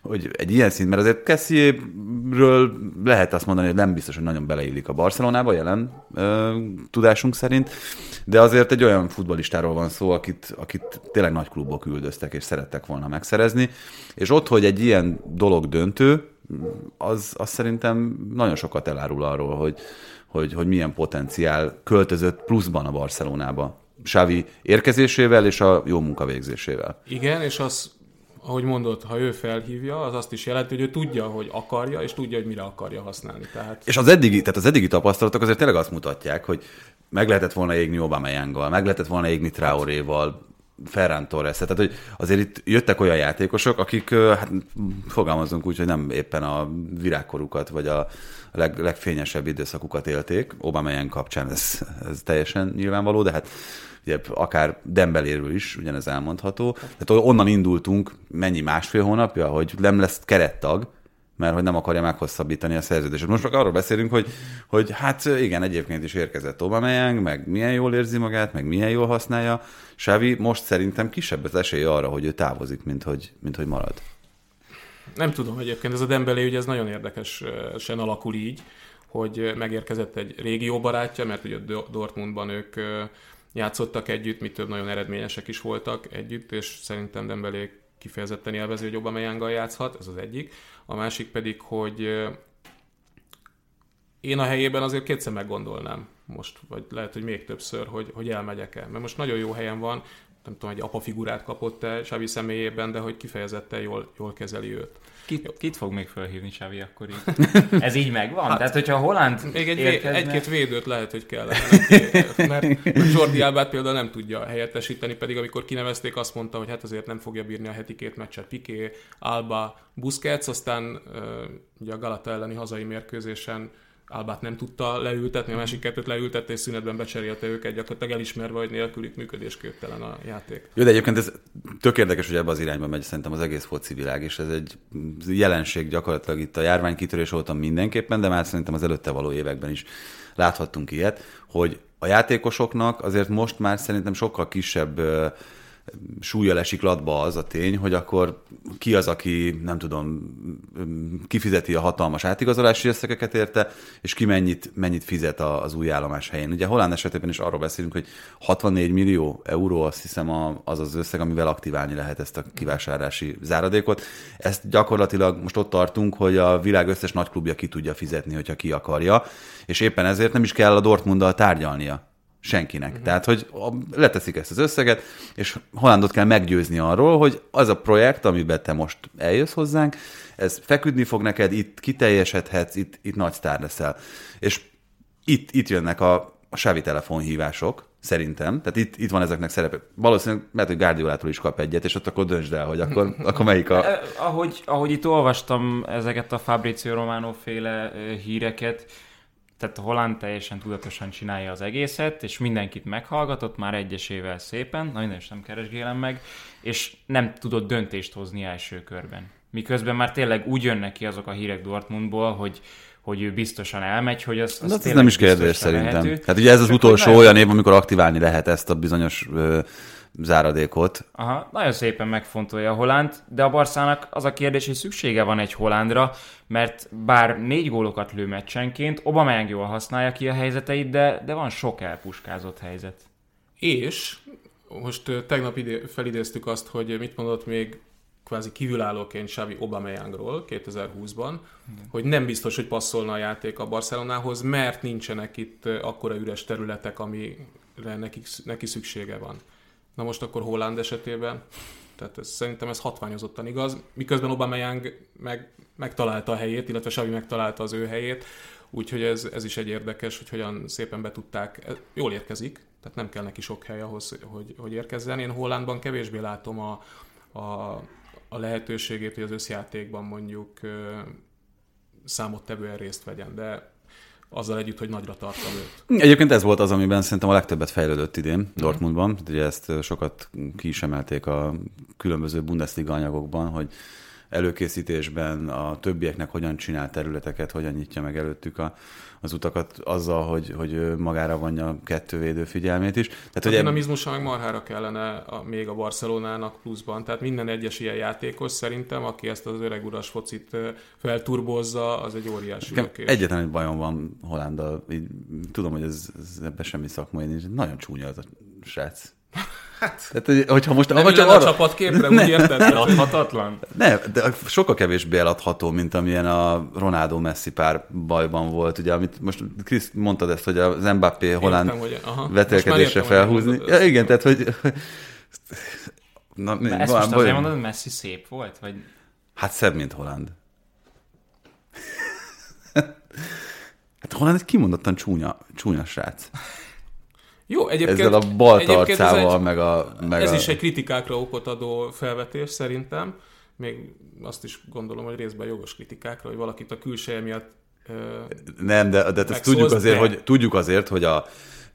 hogy egy ilyen szint, mert azért Kessiéről lehet azt mondani, hogy nem biztos, hogy nagyon beleillik a Barcelonába jelen ö, tudásunk szerint, de azért egy olyan futbalistáról van szó, akit, akit tényleg nagy klubok üldöztek, és szerettek volna megszerezni, és ott, hogy egy ilyen dolog döntő, az, az szerintem nagyon sokat elárul arról, hogy, hogy, hogy milyen potenciál költözött pluszban a Barcelonába. Xavi érkezésével és a jó munkavégzésével. Igen, és az ahogy mondod, ha ő felhívja, az azt is jelenti, hogy ő tudja, hogy akarja, és tudja, hogy mire akarja használni. Tehát... És az eddigi, tehát az eddigi tapasztalatok azért tényleg azt mutatják, hogy meg lehetett volna égni Obama meg lehetett volna égni Traoréval, Ferran torres tehát hogy azért itt jöttek olyan játékosok, akik, hát fogalmazunk úgy, hogy nem éppen a virágkorukat, vagy a leg, legfényesebb időszakukat élték. Obama kapcsán ez, ez teljesen nyilvánvaló, de hát ugye akár Dembeléről is ugyanez elmondható. Tehát onnan indultunk mennyi másfél hónapja, hogy nem lesz kerettag, mert hogy nem akarja meghosszabbítani a szerződést. Most meg arról beszélünk, hogy, hogy hát igen, egyébként is érkezett Aubameyang, meg milyen jól érzi magát, meg milyen jól használja. Xavi most szerintem kisebb az esély arra, hogy ő távozik, mint hogy, mint hogy marad. Nem tudom egyébként, ez a Dembélé ugye ez nagyon érdekesen alakul így, hogy megérkezett egy régió barátja, mert ugye Dortmundban ők játszottak együtt, mi több nagyon eredményesek is voltak együtt, és szerintem Dembélé kifejezetten élvező, hogy Aubameyanggal játszhat, ez az egyik. A másik pedig, hogy én a helyében azért kétszer meggondolnám most, vagy lehet, hogy még többször, hogy, hogy elmegyek el. Mert most nagyon jó helyen van, nem tudom, egy apa figurát kapott-e Xavi személyében, de hogy kifejezetten jól, jól kezeli őt. Kit, kit fog még felhívni Xavi akkor így? Ez így megvan? Hát, Tehát, hogyha Holland Még egy, érkezne... egy-két védőt lehet, hogy kell. mert Jordi Albát például nem tudja helyettesíteni, pedig amikor kinevezték, azt mondta, hogy hát azért nem fogja bírni a heti két meccset Piqué, Alba, Busquets, aztán ugye a Galata elleni hazai mérkőzésen Albát nem tudta leültetni, a mhm. másik kettőt leültette, és szünetben becserélte őket, gyakorlatilag elismerve, hogy nélkülük működésképtelen a játék. Jó, de egyébként ez tök érdekes, hogy ebbe az irányba megy szerintem az egész foci világ, és ez egy jelenség gyakorlatilag itt a járvány kitörés óta mindenképpen, de már szerintem az előtte való években is láthattunk ilyet, hogy a játékosoknak azért most már szerintem sokkal kisebb súlya esik latba az a tény, hogy akkor ki az, aki nem tudom, kifizeti a hatalmas átigazolási összegeket érte, és ki mennyit, mennyit fizet az új állomás helyén. Ugye Holland esetében is arról beszélünk, hogy 64 millió euró azt hiszem az az összeg, amivel aktiválni lehet ezt a kivásárlási záradékot. Ezt gyakorlatilag most ott tartunk, hogy a világ összes nagyklubja ki tudja fizetni, hogyha ki akarja, és éppen ezért nem is kell a Dortmunddal tárgyalnia senkinek. Uh-huh. Tehát, hogy leteszik ezt az összeget, és Hollandot kell meggyőzni arról, hogy az a projekt, amiben te most eljössz hozzánk, ez feküdni fog neked, itt kiteljesedhetsz, itt, itt nagy sztár leszel. És itt, itt jönnek a, a sávi telefonhívások, szerintem. Tehát itt, itt van ezeknek szerepe. Valószínűleg mert hogy Guardiolától is kap egyet, és ott akkor döntsd el, hogy akkor, akkor melyik a... Eh, ahogy, ahogy itt olvastam ezeket a Fabrizio Romano féle eh, híreket, tehát a Holland teljesen tudatosan csinálja az egészet, és mindenkit meghallgatott már egyesével szépen, na minden is nem keresgélem meg, és nem tudott döntést hozni első körben. Miközben már tényleg úgy jönnek ki azok a hírek Dortmundból, hogy hogy ő biztosan elmegy, hogy az, az, az nem is kérdés szerintem. Lehető. Hát ugye ez az utolsó olyan év, amikor aktiválni lehet ezt a bizonyos ö, záradékot. Aha, nagyon szépen megfontolja a Holland, de a Barszának az a kérdés, hogy szüksége van egy Hollandra, mert bár négy gólokat lő meccsenként, Aubameyang jól használja ki a helyzeteit, de, de van sok elpuskázott helyzet. És most tegnap ide, felidéztük azt, hogy mit mondott még kvázi kívülállóként Xavi Aubameyangról 2020-ban, hogy nem biztos, hogy passzolna a játék a Barcelonához, mert nincsenek itt akkora üres területek, amire neki, neki szüksége van. Na most akkor Holland esetében, tehát ez, szerintem ez hatványozottan igaz, miközben Aubameyang meg, megtalálta a helyét, illetve Xavi megtalálta az ő helyét, úgyhogy ez, ez is egy érdekes, hogy hogyan szépen be tudták, jól érkezik, tehát nem kell neki sok hely ahhoz, hogy, hogy érkezzen. Én Hollandban kevésbé látom a, a, a lehetőségét, hogy az összjátékban mondjuk számottevően részt vegyen, de azzal együtt, hogy nagyra tartom őt. Egyébként ez volt az, amiben szerintem a legtöbbet fejlődött idén Dortmundban. Ugye ezt sokat ki is emelték a különböző Bundesliga anyagokban, hogy előkészítésben a többieknek hogyan csinál területeket, hogyan nyitja meg előttük a, az utakat azzal, hogy, hogy magára vonja a kettővédő figyelmét is. Tehát, a dinamizmusa meg marhára kellene a, még a Barcelonának pluszban. Tehát minden egyes ilyen játékos szerintem, aki ezt az öreg uras focit felturbozza, az egy óriási lökés. Egyetlen egy bajom van Hollandal. Így, tudom, hogy ez, ez ebben semmi szakmai nincs. Nagyon csúnya az a srác. Hát, Tehát, hogyha most, nem hogyha arra... a csapatképre, úgy érted? Eladhatatlan? Nem, de sokkal kevésbé eladható, mint amilyen a Ronaldo-Messi pár bajban volt. Ugye, amit most Krisz mondtad ezt, hogy az Mbappé holland vetélkedésre felhúzni. Ja, igen, tehát, hogy... Na, mi, ezt most azért mondod, hogy Messi szép volt? Vagy... Hát szebb, mint Holland. hát Holland egy kimondottan csúnya, csúnya srác. Jó, egyébként... Ezzel a baltarcával, egy, meg a... Meg ez a... is egy kritikákra okot adó felvetés szerintem. Még azt is gondolom, hogy részben jogos kritikákra, hogy valakit a külseje miatt nem, de, de ezt tudjuk azért, de... hogy, tudjuk azért, hogy a,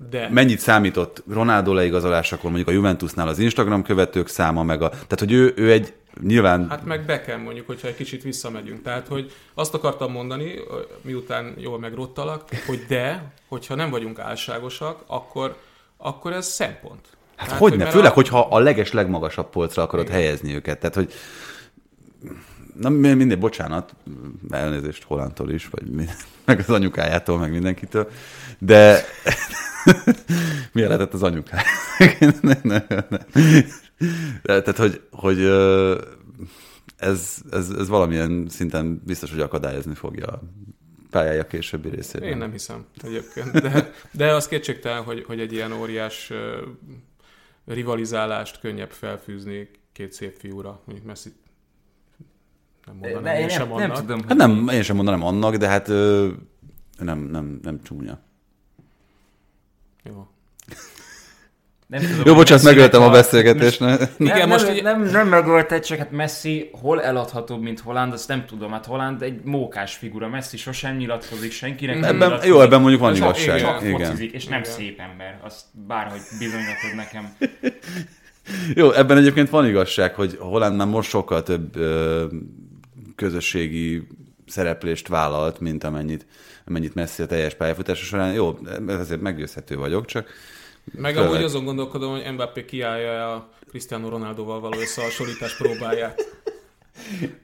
de. mennyit számított Ronaldo leigazolásakor mondjuk a Juventusnál az Instagram követők száma, meg a, tehát hogy ő, ő egy nyilván... Hát meg be kell mondjuk, hogyha egy kicsit visszamegyünk. Tehát, hogy azt akartam mondani, miután jól megrottalak, hogy de, hogyha nem vagyunk álságosak, akkor, akkor ez szempont. Hát Tehát, hogy ne, főleg, a... hogyha a leges legmagasabb polcra akarod Igen. helyezni őket. Tehát, hogy na mindig, bocsánat, elnézést Holántól is, vagy mi, meg az anyukájától, meg mindenkitől, de mi lehetett az anyukája? Tehát, hogy, hogy ez, ez, ez valamilyen szinten biztos, hogy akadályozni fogja a pályája későbbi részében. Én nem hiszem egyébként, de, de az kétségtelen, hogy, hogy egy ilyen óriás rivalizálást könnyebb felfűzni két szép fiúra, mondjuk Messi nem mondanám, én, én sem nem, nem tudom. Hát nem, én sem mondanám annak, de hát ö, nem, nem, nem csúnya. Jó. Nem tudom, Jó, bocsánat, megöltem a, beszélgetést. Ne? Nem, Igen, most nem, nem, nem megölted, csak hát Messi hol eladhatóbb, mint Holland, azt nem tudom. Hát Holland egy mókás figura. Messi sosem nyilatkozik senkinek. Ebben, nyilatkozik. Jó, ebben mondjuk van igazság. Csak Igen. focizik, és nem Igen. szép ember. Azt bárhogy bizonyítod nekem. Jó, ebben egyébként van igazság, hogy Holland már most sokkal több ö, közösségi szereplést vállalt, mint amennyit, amennyit Messi a teljes pályafutása során. Jó, ezért meggyőzhető vagyok, csak meg Főleg. amúgy azon gondolkodom, hogy Mbappé kiállja a Cristiano Ronaldoval való összehasonlítás próbáját.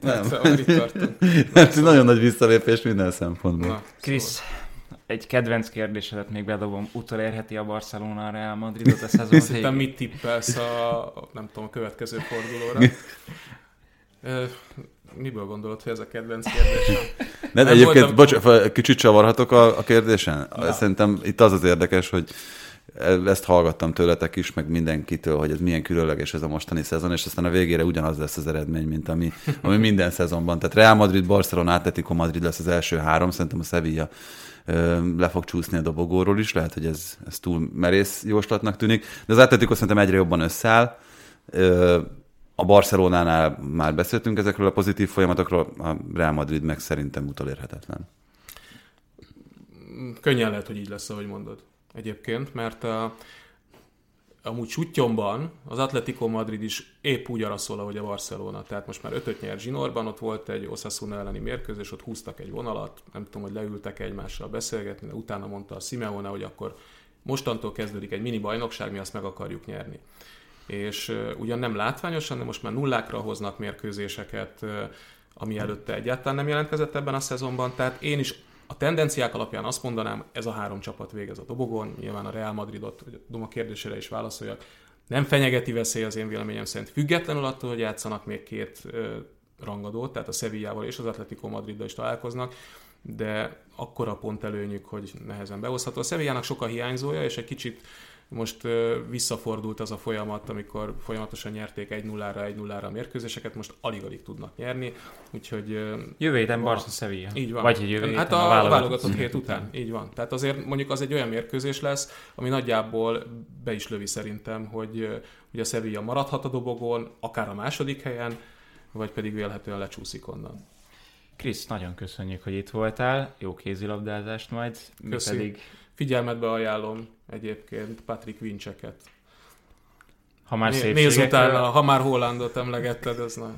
Nem. Hát, hát nagyon nagy visszalépés minden szempontból. Krisz, szóval. egy kedvenc kérdésedet még bedobom. Utolérheti a Barcelona a Real Madridot a szezon Szerintem mit tippelsz a, nem tudom, a következő fordulóra? Miből gondolod, hogy ez a kedvenc kérdésem? Nem, nem egyébként, voltam... bocs, kicsit csavarhatok a, a kérdésen? Ja. Szerintem itt az az érdekes, hogy ezt hallgattam tőletek is, meg mindenkitől, hogy ez milyen különleges ez a mostani szezon, és aztán a végére ugyanaz lesz az eredmény, mint ami, ami minden szezonban. Tehát Real Madrid, Barcelona, Atletico Madrid lesz az első három, szerintem a Sevilla le fog csúszni a dobogóról is, lehet, hogy ez, ez túl merész jóslatnak tűnik, de az Atletico szerintem egyre jobban összeáll. A Barcelonánál már beszéltünk ezekről a pozitív folyamatokról, a Real Madrid meg szerintem utolérhetetlen. Könnyen lehet, hogy így lesz, ahogy mondod egyébként, mert a, amúgy Sutyomban az Atletico Madrid is épp úgy araszol, ahogy a Barcelona. Tehát most már ötöt nyert Zsinórban, ott volt egy Osasuna elleni mérkőzés, ott húztak egy vonalat, nem tudom, hogy leültek egymással beszélgetni, de utána mondta a Simeone, hogy akkor mostantól kezdődik egy mini bajnokság, mi azt meg akarjuk nyerni. És uh, ugyan nem látványosan, de most már nullákra hoznak mérkőzéseket, uh, ami előtte egyáltalán nem jelentkezett ebben a szezonban, tehát én is a tendenciák alapján azt mondanám, ez a három csapat végez a dobogon, nyilván a Real Madridot, hogy Duma kérdésére is válaszoljak, nem fenyegeti veszély az én véleményem szerint. Függetlenül attól, hogy játszanak még két rangadót, tehát a Sevillával és az Atletico Madriddal is találkoznak, de akkora pont előnyük, hogy nehezen behozható. A Sevillának sok a hiányzója, és egy kicsit most visszafordult az a folyamat, amikor folyamatosan nyerték 1-0-ra, 1-0-ra a mérkőzéseket, most alig-alig tudnak nyerni, úgyhogy... Jövő héten Barca Sevilla. Így van. Vagy jövő Hát a, a válogatott, válogatott hét után, így van. Tehát azért mondjuk az egy olyan mérkőzés lesz, ami nagyjából be is lövi szerintem, hogy ugye a Sevilla maradhat a dobogón, akár a második helyen, vagy pedig vélhetően lecsúszik onnan. Krisz, nagyon köszönjük, hogy itt voltál. Jó kézilabdázást majd. Mi Köszi. pedig... Figyelmetbe ajánlom egyébként Patrick Vincseket. Ha már szép Nézz utána, ha már Hollandot emlegetted, ez na.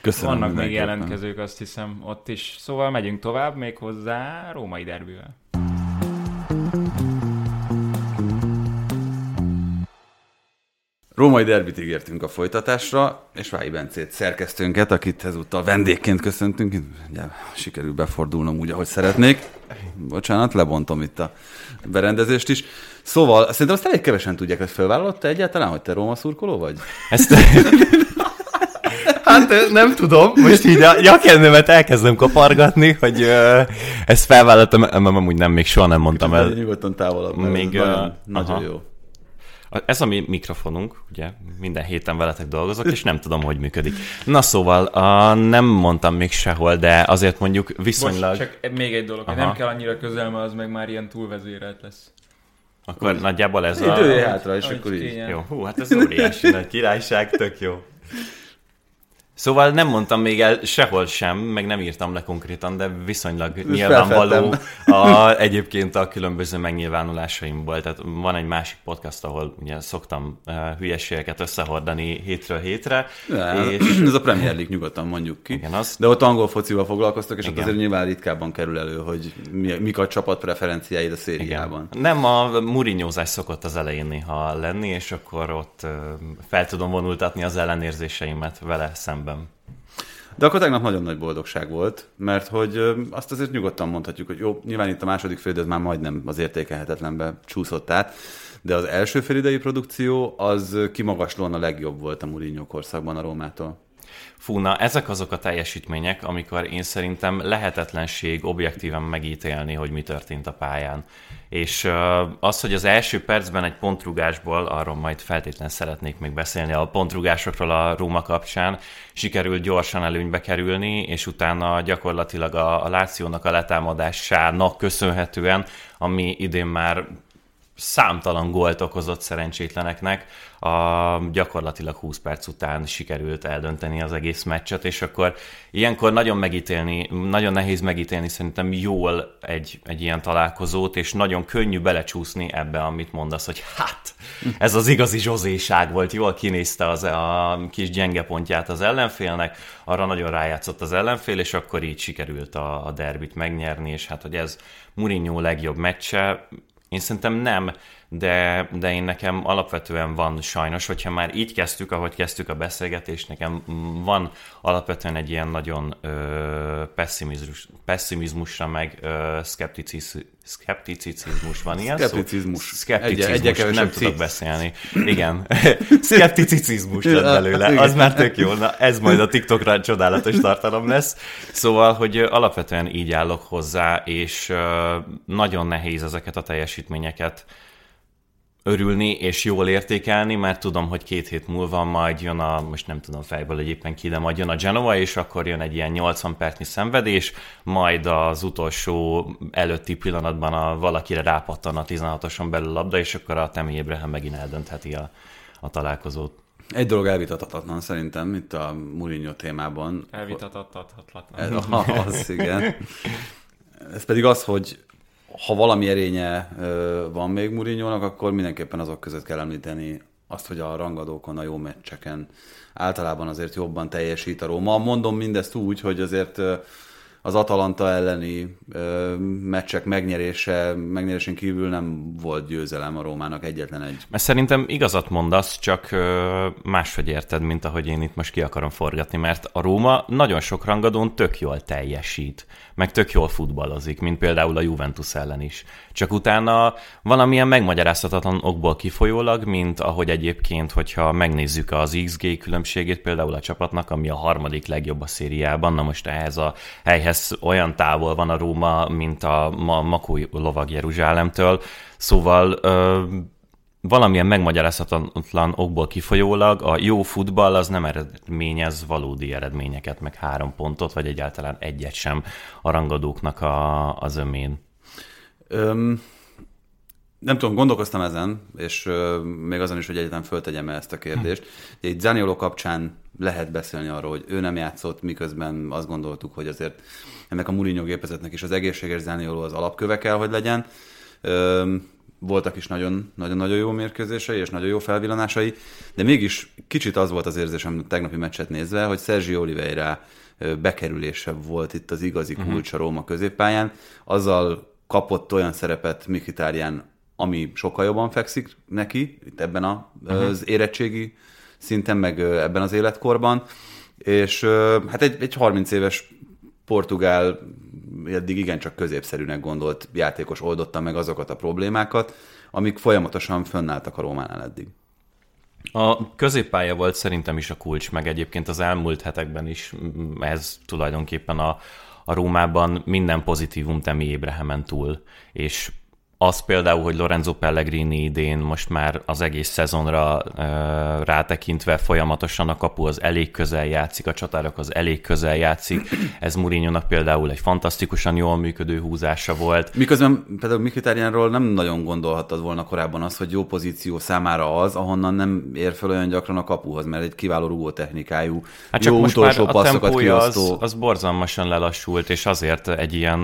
Köszönöm Vannak még jelentkezők, azt hiszem, ott is. Szóval megyünk tovább, még hozzá római derbivel. Római derbit ígértünk a folytatásra, és Vályi Bencét szerkesztőnket, akit ezúttal vendégként köszöntünk. Ugye, sikerül befordulnom úgy, ahogy szeretnék. Bocsánat, lebontom itt a berendezést is. Szóval, szerintem azt elég kevesen tudják, hogy felvállalod te egyáltalán, hogy te Róma szurkoló vagy? Ezt... Hát nem tudom, most így a nyakennemet elkezdem kapargatni, hogy uh, ezt felvállaltam, mert amúgy nem, még soha nem mondtam el. Nyugodtan távolabb, még, uh, nagyon, nagyon jó. Ez a mi mikrofonunk, ugye minden héten veletek dolgozok, és nem tudom, hogy működik. Na szóval, a, nem mondtam még sehol, de azért mondjuk viszonylag... Bocs, csak még egy dolog, Aha. nem kell annyira közel, mert az meg már ilyen túlvezérelt lesz. Akkor Úgy. nagyjából ez a... Idője hátra, és akkor így. Jó, hú, hát ez óriási nagy királyság, tök jó. Szóval nem mondtam még el sehol sem, meg nem írtam le konkrétan, de viszonylag Most nyilvánvaló a, egyébként a különböző megnyilvánulásaimból. Tehát van egy másik podcast, ahol ugye szoktam uh, hülyeségeket összehordani hétről hétre. Ja, és... Ez a Premier League nyugodtan mondjuk ki. Igen, az... De ott angol focival foglalkoztak, és ott azért nyilván ritkábban kerül elő, hogy mi, mik a csapat preferenciáid a szériában. Igen. Nem, a murinyózás szokott az elején néha lenni, és akkor ott uh, fel tudom vonultatni az ellenérzéseimet vele szemben szemben. De akkor tegnap nagyon nagy boldogság volt, mert hogy azt azért nyugodtan mondhatjuk, hogy jó, nyilván itt a második fél ez már majdnem az értékelhetetlenbe csúszott át, de az első félidei produkció az kimagaslóan a legjobb volt a Mourinho korszakban a Rómától. Fú, na ezek azok a teljesítmények, amikor én szerintem lehetetlenség objektíven megítélni, hogy mi történt a pályán. És az, hogy az első percben egy pontrugásból, arról majd feltétlen szeretnék még beszélni, a pontrugásokról a Róma kapcsán, sikerült gyorsan előnybe kerülni, és utána gyakorlatilag a, a Lációnak a letámadásának köszönhetően, ami idén már számtalan gólt okozott szerencsétleneknek, a gyakorlatilag 20 perc után sikerült eldönteni az egész meccset, és akkor ilyenkor nagyon megítélni, nagyon nehéz megítélni szerintem jól egy, egy ilyen találkozót, és nagyon könnyű belecsúszni ebbe, amit mondasz, hogy hát, ez az igazi zsozéság volt, jól kinézte az a kis gyenge pontját az ellenfélnek, arra nagyon rájátszott az ellenfél, és akkor így sikerült a, a derbit megnyerni, és hát, hogy ez Mourinho legjobb meccse, én szerintem nem, de, de én nekem alapvetően van sajnos, hogyha már így kezdtük, ahogy kezdtük a beszélgetést, nekem van alapvetően egy ilyen nagyon ö, pessimizmus, pessimizmusra meg ö, szkepticiz, szkepticizmus van ilyen Szkepticizmus. Szó? Szkepticizmus. Egy, nem tudok beszélni. Igen. szkepticizmus lett belőle. Az már tök jó. Na, ez majd a TikTokra csodálatos tartalom lesz. Szóval, hogy alapvetően így állok hozzá, és nagyon nehéz ezeket a teljesítményeket örülni és jól értékelni, mert tudom, hogy két hét múlva majd jön a, most nem tudom fejből, hogy éppen ki, de majd jön a Genova, és akkor jön egy ilyen 80 percnyi szenvedés, majd az utolsó előtti pillanatban a valakire rápattan a 16-oson belül a labda, és akkor a Temi Abraham megint eldöntheti a, a találkozót. Egy dolog elvitathatatlan szerintem itt a Mourinho témában. Elvitathatatlan. Az, igen. Ez pedig az, hogy ha valami erénye van még Murinyónak, akkor mindenképpen azok között kell említeni azt, hogy a rangadókon, a jó meccseken általában azért jobban teljesít a Róma. Mondom mindezt úgy, hogy azért az Atalanta elleni meccsek megnyerése, megnyerésén kívül nem volt győzelem a Rómának egyetlen egy. Mert szerintem igazat mondasz, csak ö, máshogy érted, mint ahogy én itt most ki akarom forgatni, mert a Róma nagyon sok rangadón tök jól teljesít, meg tök jól futballozik, mint például a Juventus ellen is. Csak utána valamilyen megmagyarázhatatlan okból kifolyólag, mint ahogy egyébként, hogyha megnézzük az XG különbségét például a csapatnak, ami a harmadik legjobb a szériában, na most ehhez a helyhez olyan távol van a Róma, mint a Makói lovag Jeruzsálemtől, szóval ö, valamilyen megmagyarázhatatlan okból kifolyólag a jó futball az nem eredményez valódi eredményeket, meg három pontot, vagy egyáltalán egyet sem a rangadóknak a, az ömén. Öm, nem tudom, gondolkoztam ezen, és ö, még azon is, hogy egyetem föltegyem ezt a kérdést. Hm. Egy Zanioló kapcsán lehet beszélni arról, hogy ő nem játszott, miközben azt gondoltuk, hogy azért ennek a Mourinho gépezetnek is az egészséges Zanioló az alapköve kell, hogy legyen. Ö, voltak is nagyon-nagyon jó mérkőzései és nagyon jó felvillanásai, de mégis kicsit az volt az érzésem a tegnapi meccset nézve, hogy Sergio Oliveira bekerülése volt itt az igazi mhm. kulcs a Róma középpályán. Azzal kapott olyan szerepet Mikitárján, ami sokkal jobban fekszik neki, itt ebben uh-huh. az érettségi szinten, meg ebben az életkorban, és hát egy, egy 30 éves portugál, eddig igencsak középszerűnek gondolt játékos oldotta meg azokat a problémákat, amik folyamatosan fönnálltak a Rómánál eddig. A középpálya volt szerintem is a kulcs, meg egyébként az elmúlt hetekben is ez tulajdonképpen a, a Rómában minden pozitívum Temi Ébrehemen túl, és az például, hogy Lorenzo Pellegrini idén most már az egész szezonra uh, rátekintve folyamatosan a kapu az elég közel játszik, a csatárok az elég közel játszik. Ez mourinho például egy fantasztikusan jól működő húzása volt. Miközben például Mikitárjánról nem nagyon gondolhattad volna korábban az, hogy jó pozíció számára az, ahonnan nem ér fel olyan gyakran a kapuhoz, mert egy kiváló rúgó technikájú, hát csak jó most utolsó már a kiosztó. Az, az borzalmasan lelassult, és azért egy ilyen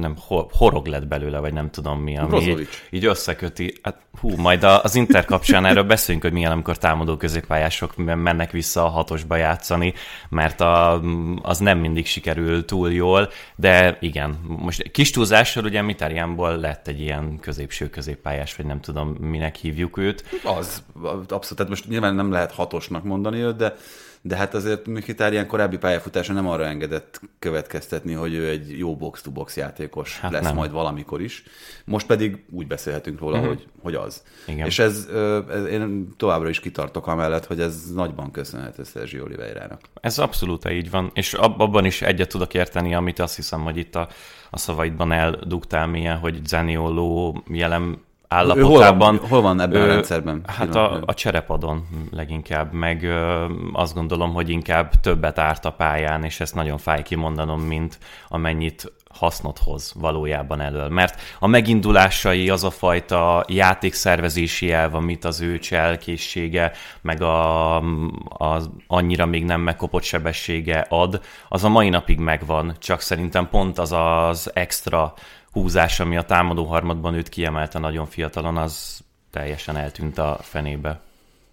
nem, horog lett belőle, vagy nem tudom mi, ami így, így összeköti. Hát, hú, majd az Inter kapcsán erről beszélünk, hogy milyen, amikor támadó középpályások mennek vissza a hatosba játszani, mert a, az nem mindig sikerül túl jól, de igen, most kis túlzással ugye Mitáriánból lett egy ilyen középső középpályás, vagy nem tudom, minek hívjuk őt. Az, abszolút, tehát most nyilván nem lehet hatosnak mondani őt, de de hát azért Mkhitaryan korábbi pályafutása nem arra engedett következtetni, hogy ő egy jó box-to-box játékos hát lesz nem. majd valamikor is. Most pedig úgy beszélhetünk róla, uh-huh. hogy, hogy az. Igen. És ez, ez, én továbbra is kitartok amellett, hogy ez nagyban köszönhető Sergio Oliveira-nak. Ez abszolút így van, és abban is egyet tudok érteni, amit azt hiszem, hogy itt a, a szavaidban eldugtál milyen, hogy Zanioló jelen állapotában. Hol van, hol van ebben a rendszerben? Hát a, a cserepadon leginkább, meg ö, azt gondolom, hogy inkább többet árt a pályán, és ezt nagyon fáj kimondanom, mint amennyit hasznot hoz valójában elől. Mert a megindulásai, az a fajta játékszervezési elv, amit az ő cselkészsége, meg a, a annyira még nem megkopott sebessége ad, az a mai napig megvan, csak szerintem pont az az extra húzás, ami a támadó harmadban őt kiemelte nagyon fiatalon, az teljesen eltűnt a fenébe.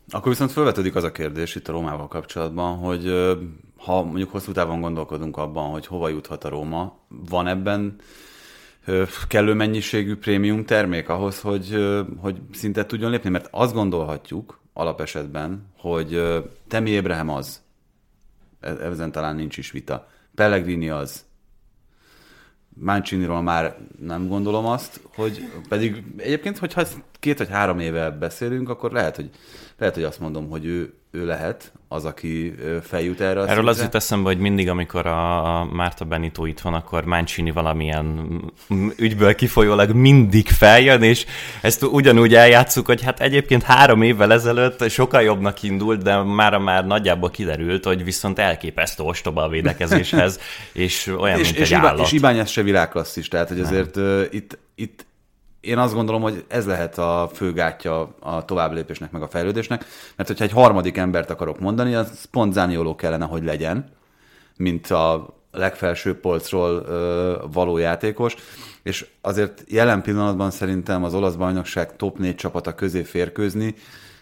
Akkor viszont felvetődik az a kérdés itt a Rómával kapcsolatban, hogy ha mondjuk hosszú távon gondolkodunk abban, hogy hova juthat a Róma, van ebben kellő mennyiségű prémium termék ahhoz, hogy, hogy szintet tudjon lépni? Mert azt gondolhatjuk alapesetben, hogy Temi Ébrehem az, e-, ezen talán nincs is vita, Pellegrini az, Mancini-ról már nem gondolom azt, hogy pedig egyébként, hogyha két vagy három éve beszélünk, akkor lehet, hogy, lehet, hogy azt mondom, hogy ő, ő lehet az, aki feljut erre. Erről szintre. az jut eszembe, hogy mindig, amikor a Márta Benito itt van, akkor Mancini valamilyen ügyből kifolyólag mindig feljön, és ezt ugyanúgy eljátszuk, hogy hát egyébként három évvel ezelőtt sokkal jobbnak indult, de már már nagyjából kiderült, hogy viszont elképesztő ostoba a védekezéshez, és olyan, és, mint és egy állat. És Ibányez se világklasszis, tehát hogy azért uh, itt, itt én azt gondolom, hogy ez lehet a fő gátja a továbblépésnek, meg a fejlődésnek, mert hogyha egy harmadik embert akarok mondani, az pont Zanioló kellene, hogy legyen, mint a legfelső polcról ö, való játékos, és azért jelen pillanatban szerintem az olasz bajnokság top 4 csapata közé férkőzni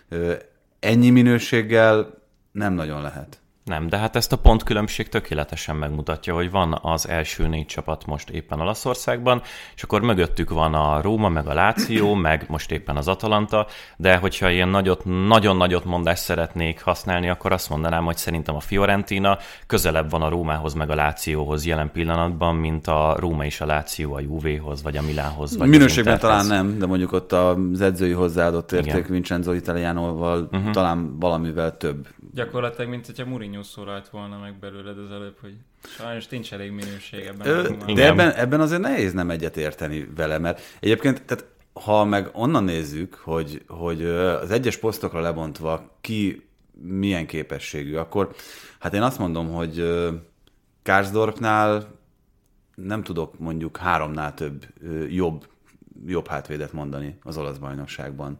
ö, ennyi minőséggel nem nagyon lehet. Nem, de hát ezt a pontkülönbség tökéletesen megmutatja, hogy van az első négy csapat most éppen Olaszországban, és akkor mögöttük van a Róma, meg a Láció, meg most éppen az Atalanta, de hogyha ilyen nagyot, nagyon nagyot mondást szeretnék használni, akkor azt mondanám, hogy szerintem a Fiorentina közelebb van a Rómához, meg a Lációhoz jelen pillanatban, mint a Róma és a Láció a Juvéhoz, vagy a Milánhoz. Vagy Minőségben talán nem, de mondjuk ott az edzői hozzáadott érték Igen. Vincenzo Italianoval uh-huh. talán valamivel több. Gyakorlatilag, mint hogyha Mourinho szólalt volna meg belőled az előbb, hogy sajnos nincs elég minőség ebben. Ö, de ebben, ebben azért nehéz nem egyet érteni vele, mert egyébként, tehát ha meg onnan nézzük, hogy, hogy az egyes posztokra lebontva ki milyen képességű, akkor hát én azt mondom, hogy Kárzdorpnál nem tudok mondjuk háromnál több jobb, jobb hátvédet mondani az olasz bajnokságban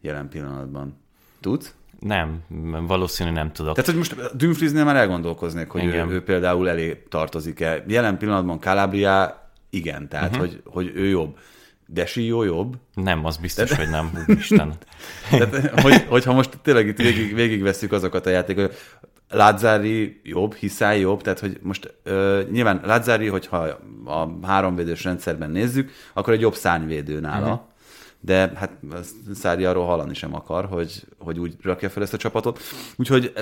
jelen pillanatban. Tudsz? Nem, valószínű nem tudok. Tehát, hogy most Dumfriesnél már elgondolkoznék, hogy ő, ő, például elé tartozik-e. Jelen pillanatban Calabria igen, tehát, uh-huh. hogy, hogy ő jobb. De jó jobb? Nem, az biztos, hogy nem. Isten. Tehát, hogy, hogyha most tényleg itt végig, végigveszük azokat a játékokat, Lázári jobb, Hiszály jobb, tehát hogy most uh, nyilván Lázári, hogyha a háromvédős rendszerben nézzük, akkor egy jobb szárnyvédő nála. Uh-huh de hát Szári arról hallani sem akar, hogy, hogy úgy rakja fel ezt a csapatot. Úgyhogy e,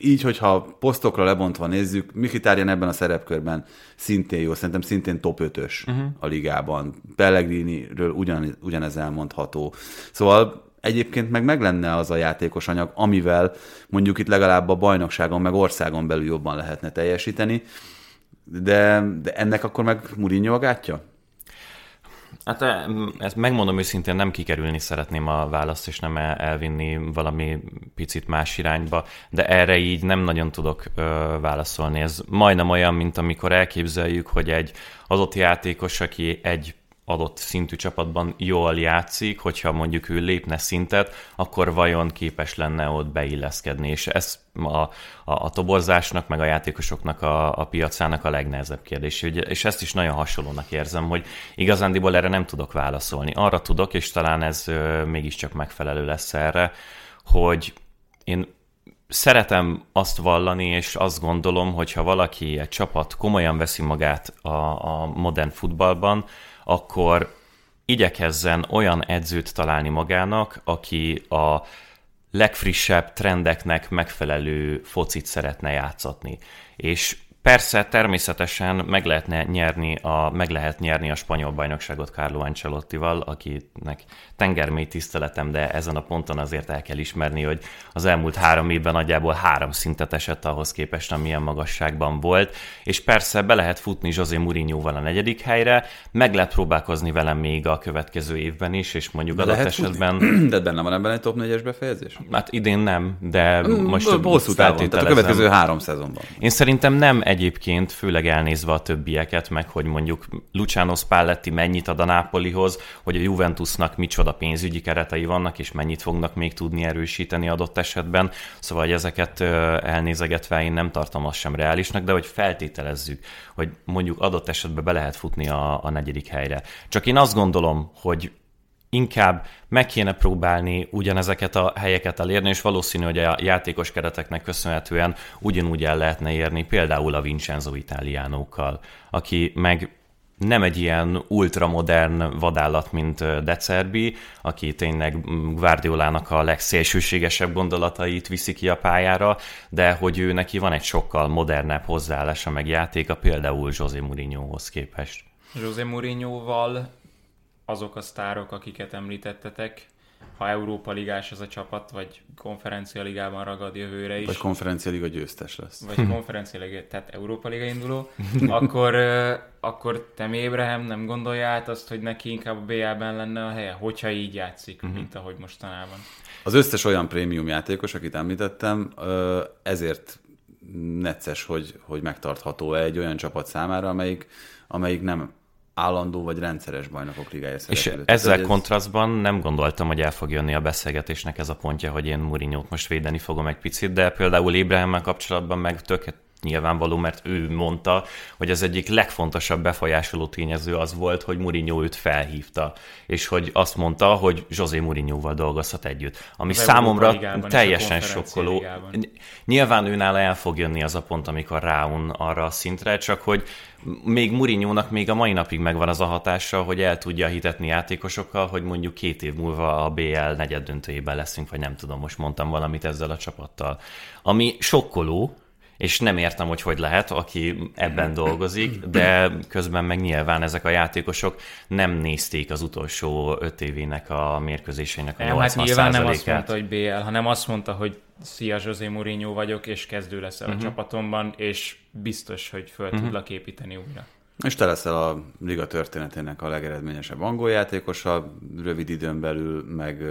így, hogyha posztokra lebontva nézzük, Mikitárjan ebben a szerepkörben szintén jó, szerintem szintén top 5-ös uh-huh. a ligában. Pellegriniről ugyan, ugyanez elmondható. Szóval egyébként meg meg lenne az a játékos anyag, amivel mondjuk itt legalább a bajnokságon, meg országon belül jobban lehetne teljesíteni, de, de ennek akkor meg Mourinho a gátja? Hát eh, ezt megmondom őszintén, nem kikerülni szeretném a választ, és nem elvinni valami picit más irányba, de erre így nem nagyon tudok ö, válaszolni. Ez majdnem olyan, mint amikor elképzeljük, hogy egy adott játékos, aki egy adott szintű csapatban jól játszik, hogyha mondjuk ő lépne szintet, akkor vajon képes lenne ott beilleszkedni, és ez a, a, a toborzásnak, meg a játékosoknak a, a piacának a legnehezebb kérdés. És ezt is nagyon hasonlónak érzem, hogy igazándiból erre nem tudok válaszolni. Arra tudok, és talán ez mégiscsak megfelelő lesz erre, hogy én szeretem azt vallani, és azt gondolom, hogy ha valaki, egy csapat komolyan veszi magát a, a modern futballban, akkor igyekezzen olyan edzőt találni magának, aki a legfrissebb trendeknek megfelelő focit szeretne játszatni. És Persze, természetesen meg, lehetne nyerni a, meg lehet nyerni a spanyol bajnokságot Carlo Ancelottival, akinek tengermély tiszteletem, de ezen a ponton azért el kell ismerni, hogy az elmúlt három évben nagyjából három szintet esett ahhoz képest, amilyen magasságban volt, és persze be lehet futni José Mourinho-val a negyedik helyre, meg lehet próbálkozni velem még a következő évben is, és mondjuk de adott esetben... Futni? De benne van ebben egy top 4-es befejezés? Hát idén nem, de mm, most hosszú távon, tehát a következő három szezonban. Én szerintem nem egyébként, főleg elnézve a többieket, meg hogy mondjuk Luciano Spalletti mennyit ad a Nápolihoz, hogy a Juventusnak micsoda pénzügyi keretei vannak, és mennyit fognak még tudni erősíteni adott esetben. Szóval, hogy ezeket elnézegetve én nem tartom azt sem reálisnak, de hogy feltételezzük, hogy mondjuk adott esetben be lehet futni a, a negyedik helyre. Csak én azt gondolom, hogy inkább meg kéne próbálni ugyanezeket a helyeket elérni, és valószínű, hogy a játékos kereteknek köszönhetően ugyanúgy el lehetne érni például a Vincenzo Italiánókkal, aki meg nem egy ilyen ultramodern vadállat, mint Decerbi, aki tényleg Guardiolának a legszélsőségesebb gondolatait viszi ki a pályára, de hogy ő neki van egy sokkal modernebb hozzáállása meg játéka, például José Mourinhohoz képest. José Mourinhoval azok a sztárok, akiket említettetek, ha Európa Ligás az a csapat, vagy konferencia ligában ragad jövőre is. Vagy konferencia liga győztes lesz. Vagy konferencia liga, tehát Európa Liga induló, akkor, akkor te Ébrahim nem gondolja át azt, hogy neki inkább a BL-ben lenne a helye, hogyha így játszik, uh-huh. mint ahogy mostanában. Az összes olyan prémium játékos, akit említettem, ezért necces, hogy, hogy megtartható egy olyan csapat számára, amelyik, amelyik nem állandó vagy rendszeres bajnokok ligája És előtt. ezzel ez... kontrasztban nem gondoltam, hogy el fog jönni a beszélgetésnek ez a pontja, hogy én Mourinho-t most védeni fogom egy picit, de például Ébrahemmel kapcsolatban meg tök, nyilvánvaló, mert ő mondta, hogy az egyik legfontosabb befolyásoló tényező az volt, hogy Mourinho őt felhívta, és hogy azt mondta, hogy José Mourinhoval dolgozhat együtt. Ami Az számomra teljesen sokkoló. Ligában. Nyilván őnál el fog jönni az a pont, amikor ráun arra a szintre, csak hogy még Mourinho-nak még a mai napig megvan az a hatása, hogy el tudja hitetni játékosokkal, hogy mondjuk két év múlva a BL negyed döntőjében leszünk, vagy nem tudom, most mondtam valamit ezzel a csapattal. Ami sokkoló, és nem értem, hogy hogy lehet, aki ebben dolgozik, de közben meg nyilván ezek a játékosok nem nézték az utolsó öt évének a mérkőzéseinek a Nem, hát 80 nyilván nem azt mondta, hogy BL, hanem azt mondta, hogy szia, José Mourinho vagyok, és kezdő leszel Mhm. uh-huh. a csapatomban, és biztos, hogy föl uh-huh. tudlak építeni újra. És te leszel a liga történetének a legeredményesebb angol játékosa, rövid időn belül meg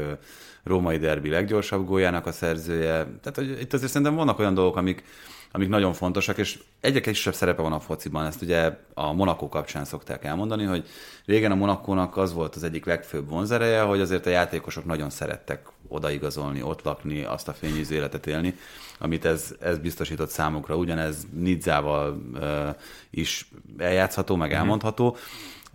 római derbi leggyorsabb góljának a szerzője. Tehát hogy itt azért szerintem vannak olyan dolgok, amik, amik nagyon fontosak, és egyre kisebb szerepe van a fociban. Ezt ugye a Monaco kapcsán szokták elmondani, hogy régen a Monakónak az volt az egyik legfőbb vonzereje, hogy azért a játékosok nagyon szerettek odaigazolni, ott lakni, azt a fényűző életet élni, amit ez, ez biztosított számukra. Ugyanez Nidzával uh, is eljátszható, meg elmondható.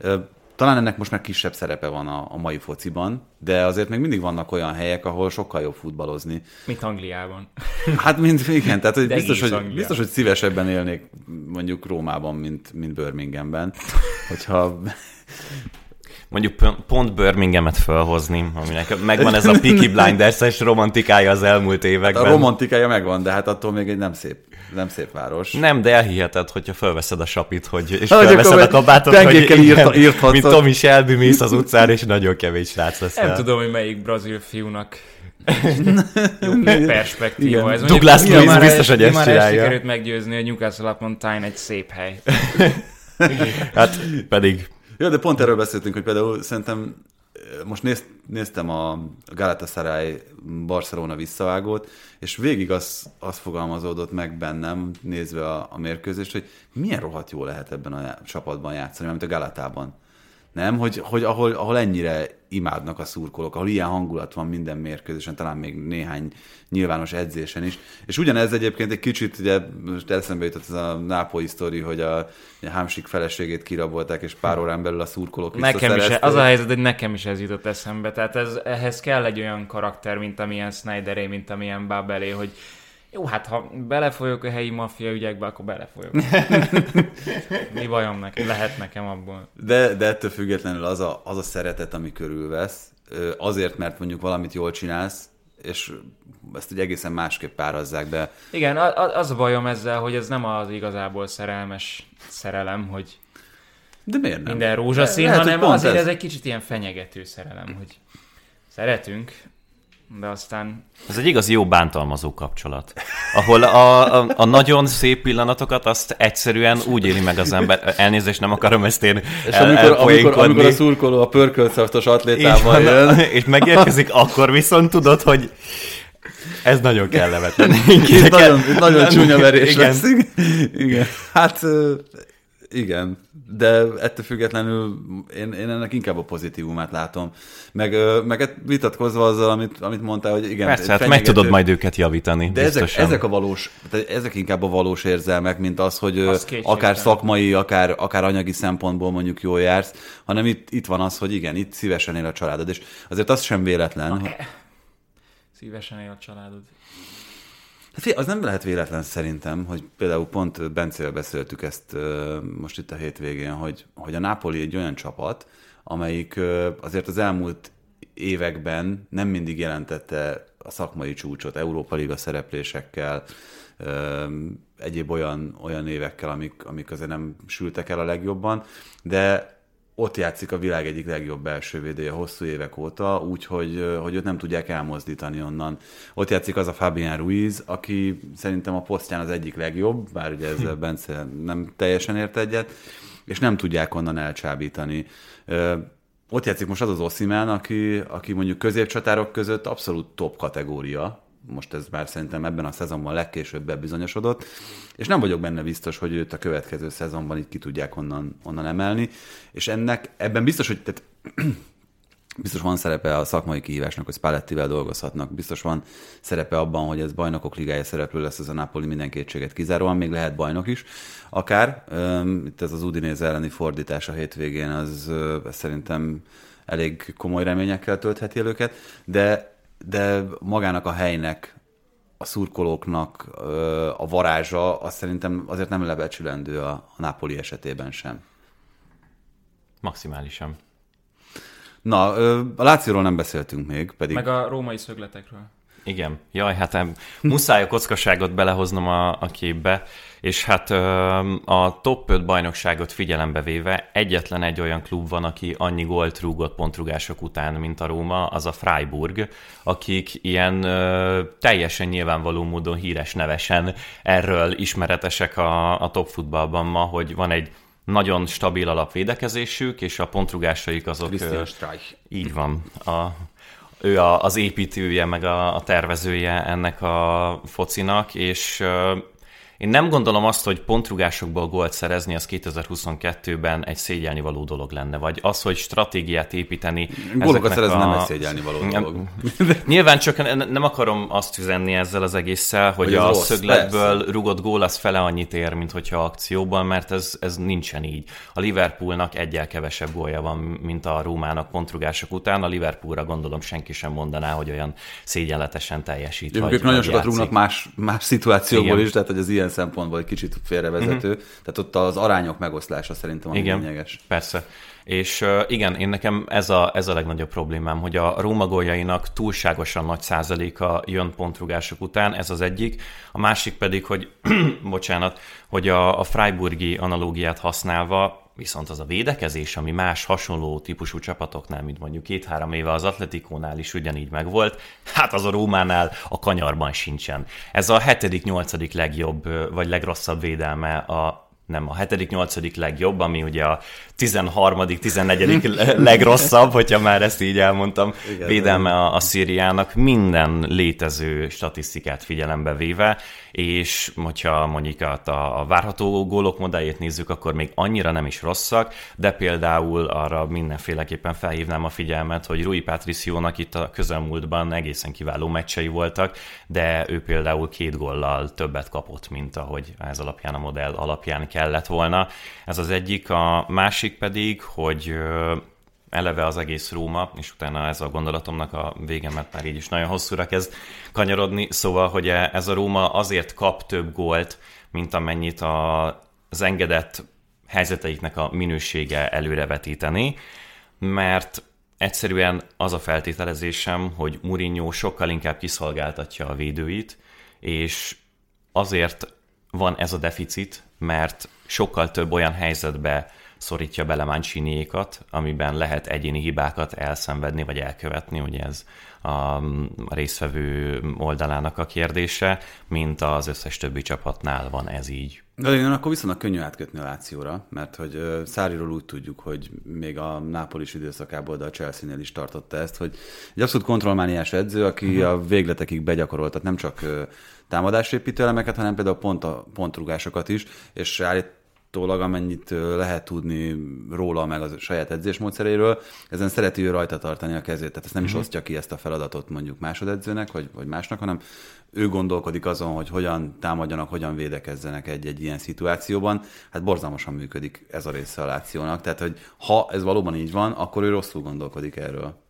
Uh, talán ennek most már kisebb szerepe van a, a mai fociban, de azért még mindig vannak olyan helyek, ahol sokkal jobb futballozni. Mint Angliában. Hát mind, igen, tehát hogy De biztos, hogy, biztos, hogy szívesebben élnék mondjuk Rómában, mint, mint Birminghamben. Hogyha Mondjuk pont- Birminghamet felhozni, aminek megvan ez a Peaky Blinders-es romantikája az elmúlt években. a romantikája megvan, de hát attól még egy nem szép, nem szép város. Nem, de elhiheted, hogyha felveszed a sapit, hogy, és Hogy felveszed a kabátot, hogy írt- írthatsz mint. Tommy Shelby mész az utcán, és nagyon kevés srác leszel. Nem tudom, hogy melyik brazil fiúnak jó perspektíva Igen. ez. Douglas már biztos, hogy ezt már csinálja. sikerült meggyőzni, hogy Newcastle upon Tyne egy szép hely. Hát pedig Jó, de pont erről beszéltünk, hogy például szerintem eh, most néz, néztem a Galatasaray Barcelona visszavágót, és végig az, az fogalmazódott meg bennem, nézve a, a mérkőzést, hogy milyen rohadt jó lehet ebben a já- csapatban játszani, mint a Galatában. Nem? Hogy, hogy ahol, ahol ennyire imádnak a szurkolók, ahol ilyen hangulat van minden mérkőzésen, talán még néhány nyilvános edzésen is. És ugyanez egyébként egy kicsit, ugye most eszembe jutott ez a nápolyi sztori, hogy a, a Hámsik feleségét kirabolták, és pár órán belül a szurkolók Nekem is, az a helyzet, hogy nekem is ez jutott eszembe. Tehát ez, ehhez kell egy olyan karakter, mint amilyen Snyderé, mint amilyen Babelé, hogy jó, hát ha belefolyok a helyi maffia ügyekbe, akkor belefolyok. Mi bajom nekem? Lehet nekem abból. De, de ettől függetlenül az a, az a szeretet, ami körülvesz, azért, mert mondjuk valamit jól csinálsz, és ezt ugye egészen másképp párazzák be. Igen, az a bajom ezzel, hogy ez nem az igazából szerelmes szerelem, hogy De miért nem? minden rózsaszín, Lehet, hanem azért ez. ez egy kicsit ilyen fenyegető szerelem, hogy szeretünk, de aztán ez egy igazi jó bántalmazó kapcsolat. Ahol a, a, a nagyon szép pillanatokat azt egyszerűen úgy éli meg az ember. Elnézést, nem akarom ezt én És el, amikor, amikor, amikor a szurkoló a pörköltszaftos Így atlétával van, jön, és megérkezik, akkor viszont tudod, hogy ez nagyon kellemetlen. itt nagyon, nagyon csúnya verés igen. lesz. Igen. Hát igen, de ettől függetlenül én, én ennek inkább a pozitívumát látom. Meg, meg hát vitatkozva azzal, amit, amit mondtál, hogy igen. Persze, hát meg tudod majd őket javítani. De ezek, biztosan. ezek a valós, tehát ezek inkább a valós érzelmek, mint az, hogy Az akár szakmai, akár, akár anyagi szempontból mondjuk jól jársz, hanem itt, itt van az, hogy igen, itt szívesen él a családod, és azért az sem véletlen. hogy- szívesen él a családod. Hát az nem lehet véletlen szerintem, hogy például pont Bencével beszéltük ezt most itt a hétvégén, hogy, hogy a Napoli egy olyan csapat, amelyik azért az elmúlt években nem mindig jelentette a szakmai csúcsot, Európa Liga szereplésekkel, egyéb olyan, olyan évekkel, amik, amik azért nem sültek el a legjobban, de ott játszik a világ egyik legjobb belső védője hosszú évek óta, úgyhogy hogy őt nem tudják elmozdítani onnan. Ott játszik az a Fabian Ruiz, aki szerintem a posztján az egyik legjobb, bár ugye ezzel Bence nem teljesen ért egyet, és nem tudják onnan elcsábítani. Ott játszik most az az Osimhen, aki, aki mondjuk középcsatárok között abszolút top kategória, most ez már szerintem ebben a szezonban legkésőbb bebizonyosodott, és nem vagyok benne biztos, hogy őt a következő szezonban itt ki tudják onnan, onnan emelni, és ennek ebben biztos, hogy tehát Biztos van szerepe a szakmai kihívásnak, hogy Spallettivel dolgozhatnak. Biztos van szerepe abban, hogy ez bajnokok ligája szereplő lesz ez a Napoli minden kétséget kizáróan, még lehet bajnok is akár. Itt ez az Udinese elleni fordítás a hétvégén, az szerintem elég komoly reményekkel töltheti el őket, de, de magának a helynek, a szurkolóknak a varázsa, az szerintem azért nem lebecsülendő a, a Napoli esetében sem. Maximálisan. Na, a Lációról nem beszéltünk még, pedig... Meg a római szögletekről. Igen, jaj, hát muszáj a kockaságot belehoznom a, a képbe, és hát a top 5 bajnokságot figyelembe véve egyetlen egy olyan klub van, aki annyi gólt rúgott pontrugások után, mint a Róma, az a Freiburg, akik ilyen teljesen nyilvánvaló módon híres nevesen erről ismeretesek a, a top futballban ma, hogy van egy nagyon stabil alapvédekezésük, és a pontrugásaik azok... Christian Streich. Így van. A, ő a, az építője, meg a, a tervezője ennek a focinak, és én nem gondolom azt, hogy pontrugásokból gólt szerezni, az 2022-ben egy szégyelni való dolog lenne, vagy az, hogy stratégiát építeni. Gólokat szerezni a... nem egy szégyelni való dolog. Nyilván csak nem akarom azt üzenni ezzel az egésszel, hogy, hogy a rossz, szögletből persze. rugott gól az fele annyit ér, mint hogyha akcióban, mert ez, ez nincsen így. A Liverpoolnak egyel kevesebb gólja van, mint a Rómának pontrugások után. A Liverpoolra gondolom senki sem mondaná, hogy olyan szégyenletesen teljesít. Ők nagyon sokat rúgnak más, más szituációból Igen. is, tehát hogy az ilyen szempontból egy kicsit félrevezető. Uh-huh. Tehát ott az arányok megoszlása szerintem a lényeges. Persze. És uh, igen, én nekem ez a, ez a legnagyobb problémám, hogy a Róma góljainak túlságosan nagy százaléka jön pontrugások után, ez az egyik. A másik pedig, hogy, bocsánat, hogy a, a Freiburgi analógiát használva viszont az a védekezés, ami más hasonló típusú csapatoknál, mint mondjuk két-három éve az Atletikónál is ugyanígy megvolt, hát az a Rómánál a kanyarban sincsen. Ez a hetedik, nyolcadik legjobb, vagy legrosszabb védelme a nem a hetedik, nyolcadik legjobb, ami ugye a 13., 14. legrosszabb, hogyha már ezt így elmondtam, Igen, védelme a, a Szíriának minden létező statisztikát figyelembe véve, és hogyha mondjuk a, a várható gólok modelljét nézzük, akkor még annyira nem is rosszak, de például arra mindenféleképpen felhívnám a figyelmet, hogy Rui Patriciónak itt a közelmúltban egészen kiváló meccsei voltak, de ő például két góllal többet kapott, mint ahogy ez alapján a modell alapján kellett volna. Ez az egyik, a másik pedig, hogy eleve az egész Róma, és utána ez a gondolatomnak a vége, mert már így is nagyon hosszúra kezd kanyarodni, szóval, hogy ez a Róma azért kap több gólt, mint amennyit az engedett helyzeteiknek a minősége előrevetíteni, mert egyszerűen az a feltételezésem, hogy Mourinho sokkal inkább kiszolgáltatja a védőit, és azért van ez a deficit, mert sokkal több olyan helyzetbe szorítja bele Manciniékat, amiben lehet egyéni hibákat elszenvedni vagy elkövetni, ugye ez a résztvevő oldalának a kérdése, mint az összes többi csapatnál van ez így. De én akkor viszonylag könnyű átkötni a Lációra, mert hogy Száriról úgy tudjuk, hogy még a Nápolis időszakából, de a Chelsea-nél is tartotta ezt, hogy egy abszolút kontrollmániás edző, aki uh-huh. a végletekig begyakorolt, tehát nem csak támadásépítő elemeket, hanem például pont a pontrugásokat is, és állít állítólag, amennyit lehet tudni róla, meg a saját edzésmódszeréről, ezen szereti ő rajta tartani a kezét. Tehát ezt nem uh-huh. is mhm. osztja ki ezt a feladatot mondjuk másodedzőnek, vagy, vagy másnak, hanem ő gondolkodik azon, hogy hogyan támadjanak, hogyan védekezzenek egy-egy ilyen szituációban. Hát borzalmasan működik ez a része a lációnak. Tehát, hogy ha ez valóban így van, akkor ő rosszul gondolkodik erről.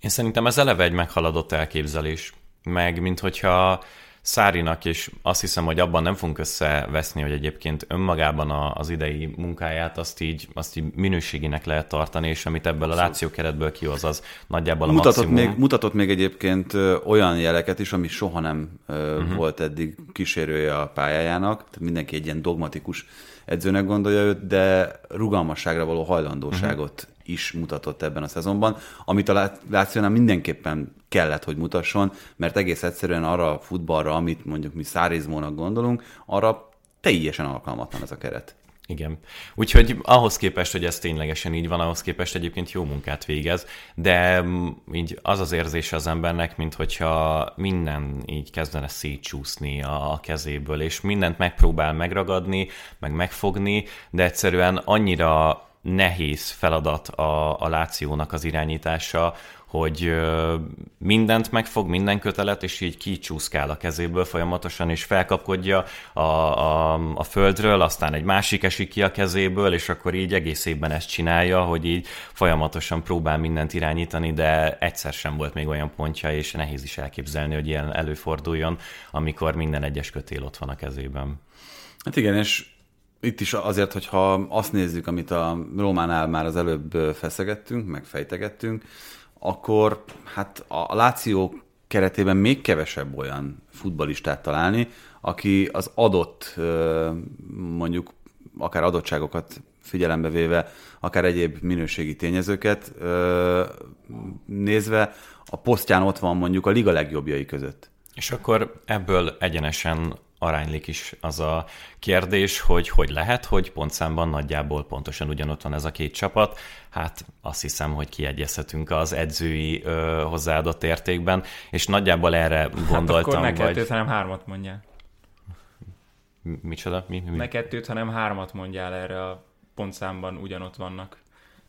Én szerintem ez eleve egy meghaladott elképzelés. Meg, mint hogyha Szárinak, és azt hiszem, hogy abban nem fogunk összeveszni, hogy egyébként önmagában az idei munkáját azt így, azt így minőségének lehet tartani, és amit ebből a Láció keretből kihoz, az nagyjából a mutatott maximum. Még, mutatott még egyébként olyan jeleket is, ami soha nem uh-huh. volt eddig kísérője a pályájának, tehát mindenki egy ilyen dogmatikus edzőnek gondolja őt, de rugalmasságra való hajlandóságot uh-huh is mutatott ebben a szezonban, amit a Lációnál mindenképpen kellett, hogy mutasson, mert egész egyszerűen arra a futballra, amit mondjuk mi szárizmónak gondolunk, arra teljesen alkalmatlan ez a keret. Igen. Úgyhogy ahhoz képest, hogy ez ténylegesen így van, ahhoz képest egyébként jó munkát végez, de mm, így az az érzése az embernek, mint hogyha minden így kezdene szétcsúszni a kezéből, és mindent megpróbál megragadni, meg megfogni, de egyszerűen annyira nehéz feladat a, a Lációnak az irányítása, hogy mindent megfog, minden kötelet, és így kicsúszkál a kezéből folyamatosan, és felkapkodja a, a, a földről, aztán egy másik esik ki a kezéből, és akkor így egész évben ezt csinálja, hogy így folyamatosan próbál mindent irányítani, de egyszer sem volt még olyan pontja, és nehéz is elképzelni, hogy ilyen előforduljon, amikor minden egyes kötél ott van a kezében. Hát igen, és itt is azért, hogyha azt nézzük, amit a Rómánál már az előbb feszegettünk, meg fejtegettünk, akkor hát a Láció keretében még kevesebb olyan futbalistát találni, aki az adott mondjuk akár adottságokat figyelembe véve, akár egyéb minőségi tényezőket nézve, a posztján ott van mondjuk a liga legjobbjai között. És akkor ebből egyenesen aránylik is az a kérdés, hogy hogy lehet, hogy pontszámban nagyjából pontosan ugyanott van ez a két csapat. Hát azt hiszem, hogy kiegyezhetünk az edzői ö, hozzáadott értékben, és nagyjából erre gondoltam. Hát akkor ne kettőt, vagy... hanem hármat mondjál. Micsoda? Mi, mi? Ne kettőt, hanem hármat mondjál erre a pontszámban ugyanott vannak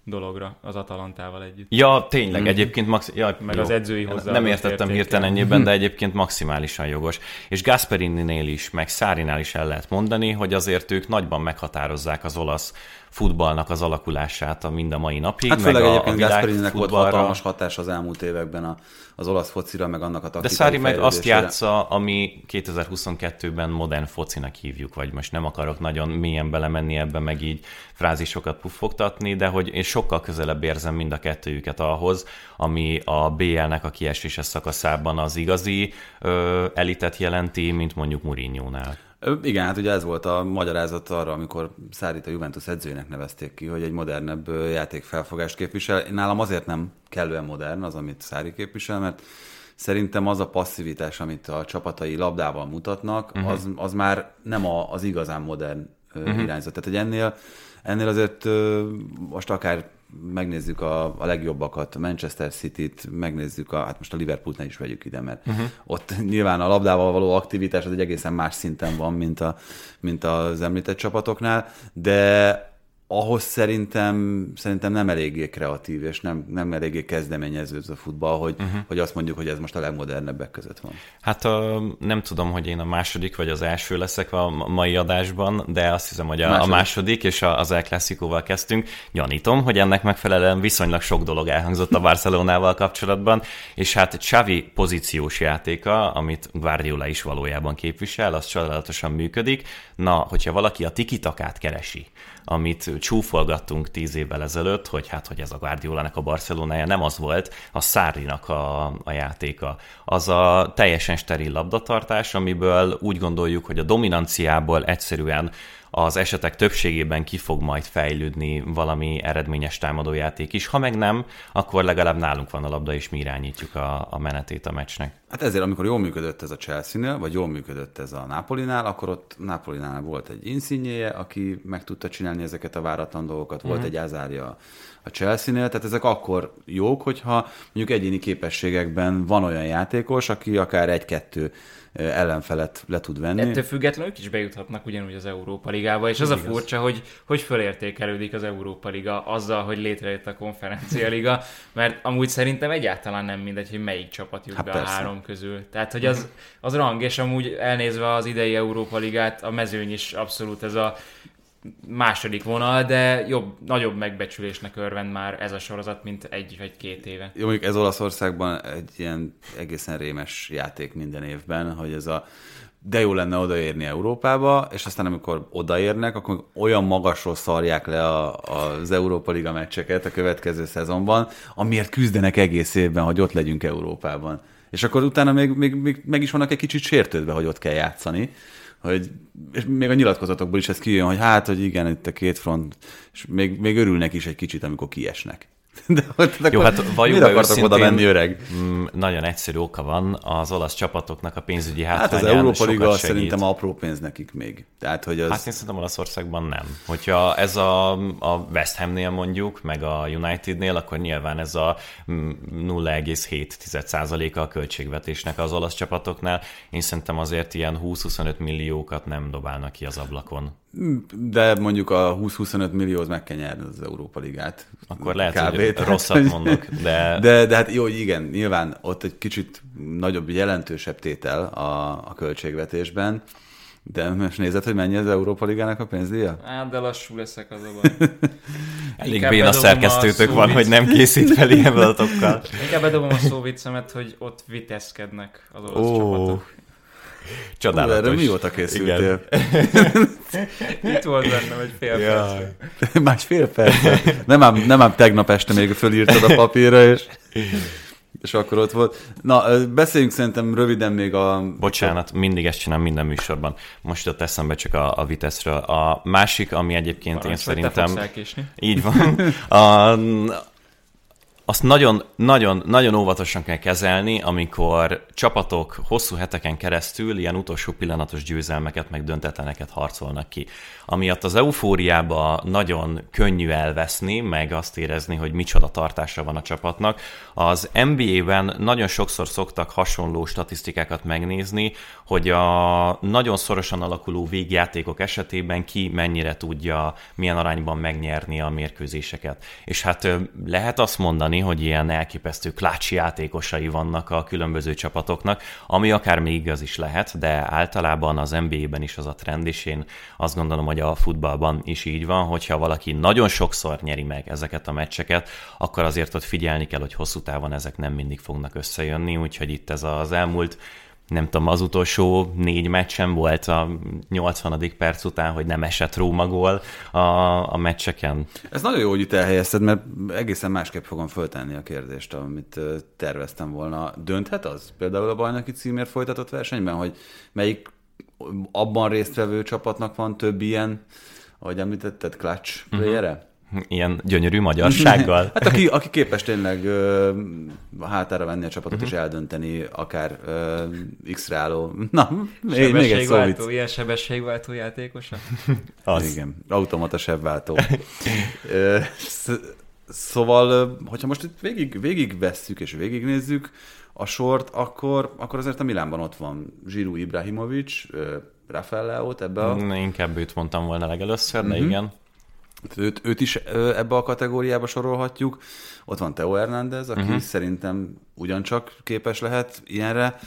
dologra az Atalantával együtt. Ja, tényleg, mm. egyébként max... ja, meg jó. az edzői hozzá. Nem értettem hirtelen ennyiben, de egyébként maximálisan jogos. És Gasperini-nél is, meg Szárinál is el lehet mondani, hogy azért ők nagyban meghatározzák az olasz futballnak az alakulását a mind a mai napig. Hát főleg meg egyébként Gasperininek volt hatalmas hatás az elmúlt években a, az olasz focira, meg annak a taktikai De Szári meg azt játsza, ami 2022-ben modern focinak hívjuk, vagy most nem akarok nagyon mélyen belemenni ebbe, meg így frázisokat puffogtatni, de hogy én sokkal közelebb érzem mind a kettőjüket ahhoz, ami a BL-nek a kiesése szakaszában az igazi ö, elitet jelenti, mint mondjuk Mourinho-nál. Igen, hát ugye ez volt a magyarázat arra, amikor Szárit a Juventus edzőjének nevezték ki, hogy egy modernebb játékfelfogást képvisel. Nálam azért nem kellően modern az, amit Szári képvisel, mert szerintem az a passzivitás, amit a csapatai labdával mutatnak, uh-huh. az, az már nem a, az igazán modern uh-huh. irányzat. Tehát, hogy ennél, ennél azért most akár megnézzük a, a legjobbakat, a Manchester City-t, megnézzük, a, hát most a Liverpoolt ne is vegyük ide, mert uh-huh. ott nyilván a labdával való aktivitás az egy egészen más szinten van, mint, a, mint az említett csapatoknál, de ahhoz szerintem, szerintem nem eléggé kreatív, és nem, nem eléggé kezdeményező ez a futball, hogy, uh-huh. hogy azt mondjuk, hogy ez most a legmodernebbek között van. Hát a, nem tudom, hogy én a második vagy az első leszek a mai adásban, de azt hiszem, hogy a második, a második és az El Clasico-val kezdtünk. Gyanítom, hogy ennek megfelelően viszonylag sok dolog elhangzott a Barcelonával kapcsolatban, és hát Xavi pozíciós játéka, amit Guardiola is valójában képvisel, az csodálatosan működik. Na, hogyha valaki a tikitakát keresi, amit csúfolgattunk tíz évvel ezelőtt, hogy hát, hogy ez a Guardiolának a Barcelonája nem az volt, a Szárinak a, a játéka. Az a teljesen steril labdatartás, amiből úgy gondoljuk, hogy a dominanciából egyszerűen az esetek többségében ki fog majd fejlődni valami eredményes támadójáték is. Ha meg nem, akkor legalább nálunk van a labda, és mi irányítjuk a, a menetét a meccsnek. Hát ezért, amikor jól működött ez a Chelsea-nél, vagy jól működött ez a Napolinál, akkor ott Napolinál volt egy inszínjéje, aki meg tudta csinálni ezeket a váratlan dolgokat, volt mm. egy Azárja a Chelsea-nél, tehát ezek akkor jók, hogyha mondjuk egyéni képességekben van olyan játékos, aki akár egy-kettő ellenfelet le tud venni. Ettől függetlenül ők is bejuthatnak ugyanúgy az Európa Ligába, és az a furcsa, hogy hogy fölértékelődik az Európa Liga azzal, hogy létrejött a konferencia liga, mert amúgy szerintem egyáltalán nem mindegy, hogy melyik csapat jut hát be persze. a három közül. Tehát, hogy az, az rang, és amúgy elnézve az idei Európa Ligát, a mezőny is abszolút ez a második vonal, de jobb, nagyobb megbecsülésnek örvend már ez a sorozat, mint egy vagy két éve. Jó, mondjuk ez Olaszországban egy ilyen egészen rémes játék minden évben, hogy ez a de jó lenne odaérni Európába, és aztán amikor odaérnek, akkor olyan magasról szarják le a, az Európa Liga meccseket a következő szezonban, amiért küzdenek egész évben, hogy ott legyünk Európában. És akkor utána még, még, még meg is vannak egy kicsit sértődve, hogy ott kell játszani hogy és még a nyilatkozatokból is ez kijön, hogy hát, hogy igen, itt a két front, és még, még örülnek is egy kicsit, amikor kiesnek. De, de Jó, hát valljuk be akartak oda menni öreg? Mm, nagyon egyszerű oka van, az olasz csapatoknak a pénzügyi hátrányán Hát az Európa Liga segít. szerintem apró pénz nekik még. Tehát, hogy az... Hát én szerintem Olaszországban nem. Hogyha ez a, a West Hamnél mondjuk, meg a Unitednél, akkor nyilván ez a 0,7%-a a költségvetésnek az olasz csapatoknál. Én szerintem azért ilyen 20-25 milliókat nem dobálnak ki az ablakon. De mondjuk a 20-25 millióhoz meg kell nyerni az Európa Ligát. Akkor lehet, Kb. hogy rosszat mondok, de, De, de hát jó, hogy igen, nyilván ott egy kicsit nagyobb, jelentősebb tétel a, a költségvetésben, de most nézed, hogy mennyi az Európa Ligának a pénzdíja? Hát, de lassú leszek az a baj. elég béna szerkesztőtök van, hogy nem készít fel ilyen feladatokkal. Inkább bedobom a szóviccemet, hogy ott viteszkednek az olasz Ó, csapatok. Csodálatos. erre mióta készültél? Itt volt bennem egy fél Jaj. perc. Másfél perc? Nem ám, nem ám tegnap este még fölírtad a papírra, és, és akkor ott volt. Na, beszéljünk szerintem röviden még a... Bocsánat, mindig ezt csinálom minden műsorban. Most jutott eszembe csak a, a Viteszről. A másik, ami egyébként Parancs, én szerintem... Így van. A, azt nagyon, nagyon, nagyon óvatosan kell kezelni, amikor csapatok hosszú heteken keresztül ilyen utolsó pillanatos győzelmeket, meg döntetleneket harcolnak ki. Amiatt az eufóriába nagyon könnyű elveszni, meg azt érezni, hogy micsoda tartása van a csapatnak. Az NBA-ben nagyon sokszor szoktak hasonló statisztikákat megnézni, hogy a nagyon szorosan alakuló végjátékok esetében ki mennyire tudja, milyen arányban megnyerni a mérkőzéseket. És hát lehet azt mondani, hogy ilyen elképesztő klácsi játékosai vannak a különböző csapatoknak, ami akár még igaz is lehet, de általában az NBA-ben is az a trend, és én azt gondolom, hogy a futballban is így van, hogyha valaki nagyon sokszor nyeri meg ezeket a meccseket, akkor azért ott figyelni kell, hogy hosszú távon ezek nem mindig fognak összejönni, úgyhogy itt ez az elmúlt nem tudom, az utolsó négy meccsen volt a 80. perc után, hogy nem esett Róma gól a, a meccseken. Ez nagyon jó, hogy itt elhelyezted, mert egészen másképp fogom föltenni a kérdést, amit terveztem volna. Dönthet az például a bajnoki címért folytatott versenyben, hogy melyik abban résztvevő csapatnak van több ilyen, ahogy említetted, clutch playere? Ilyen gyönyörű magyarsággal. Hát aki, aki képes tényleg ö, hátára venni a csapatot és eldönteni akár ö, X-re álló... Na, még, még egy szó. Sebességváltó, ilyen sebességváltó játékosa? Az. Igen, automata sebváltó. Ö, szóval, hogyha most itt végig, végig vesszük és végignézzük a sort, akkor, akkor azért a Milánban ott van Zsiru Ibrahimovic, Rafael Leót ebbe a, Inkább őt mondtam volna legelőször, de Mhm. igen. Őt, őt is ebbe a kategóriába sorolhatjuk. Ott van Teo Hernández, aki uh-huh. szerintem ugyancsak képes lehet ilyenre.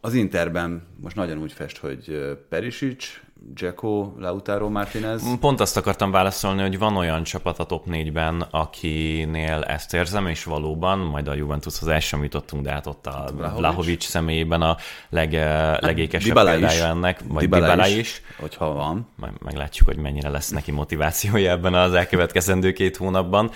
Az Interben most nagyon úgy fest, hogy Perisic, Dzeko, Lautaro Martinez. Pont azt akartam válaszolni, hogy van olyan csapat a top 4-ben, akinél ezt érzem, és valóban, majd a Juventushoz el sem jutottunk, de hát ott a Vlahovic. Vlahovic személyében a leg, legékesebb Dybala is. példája ennek, vagy Dybala Dybala is, is. Hogyha van. Majd meglátjuk, hogy mennyire lesz neki motivációja ebben az elkövetkezendő két hónapban.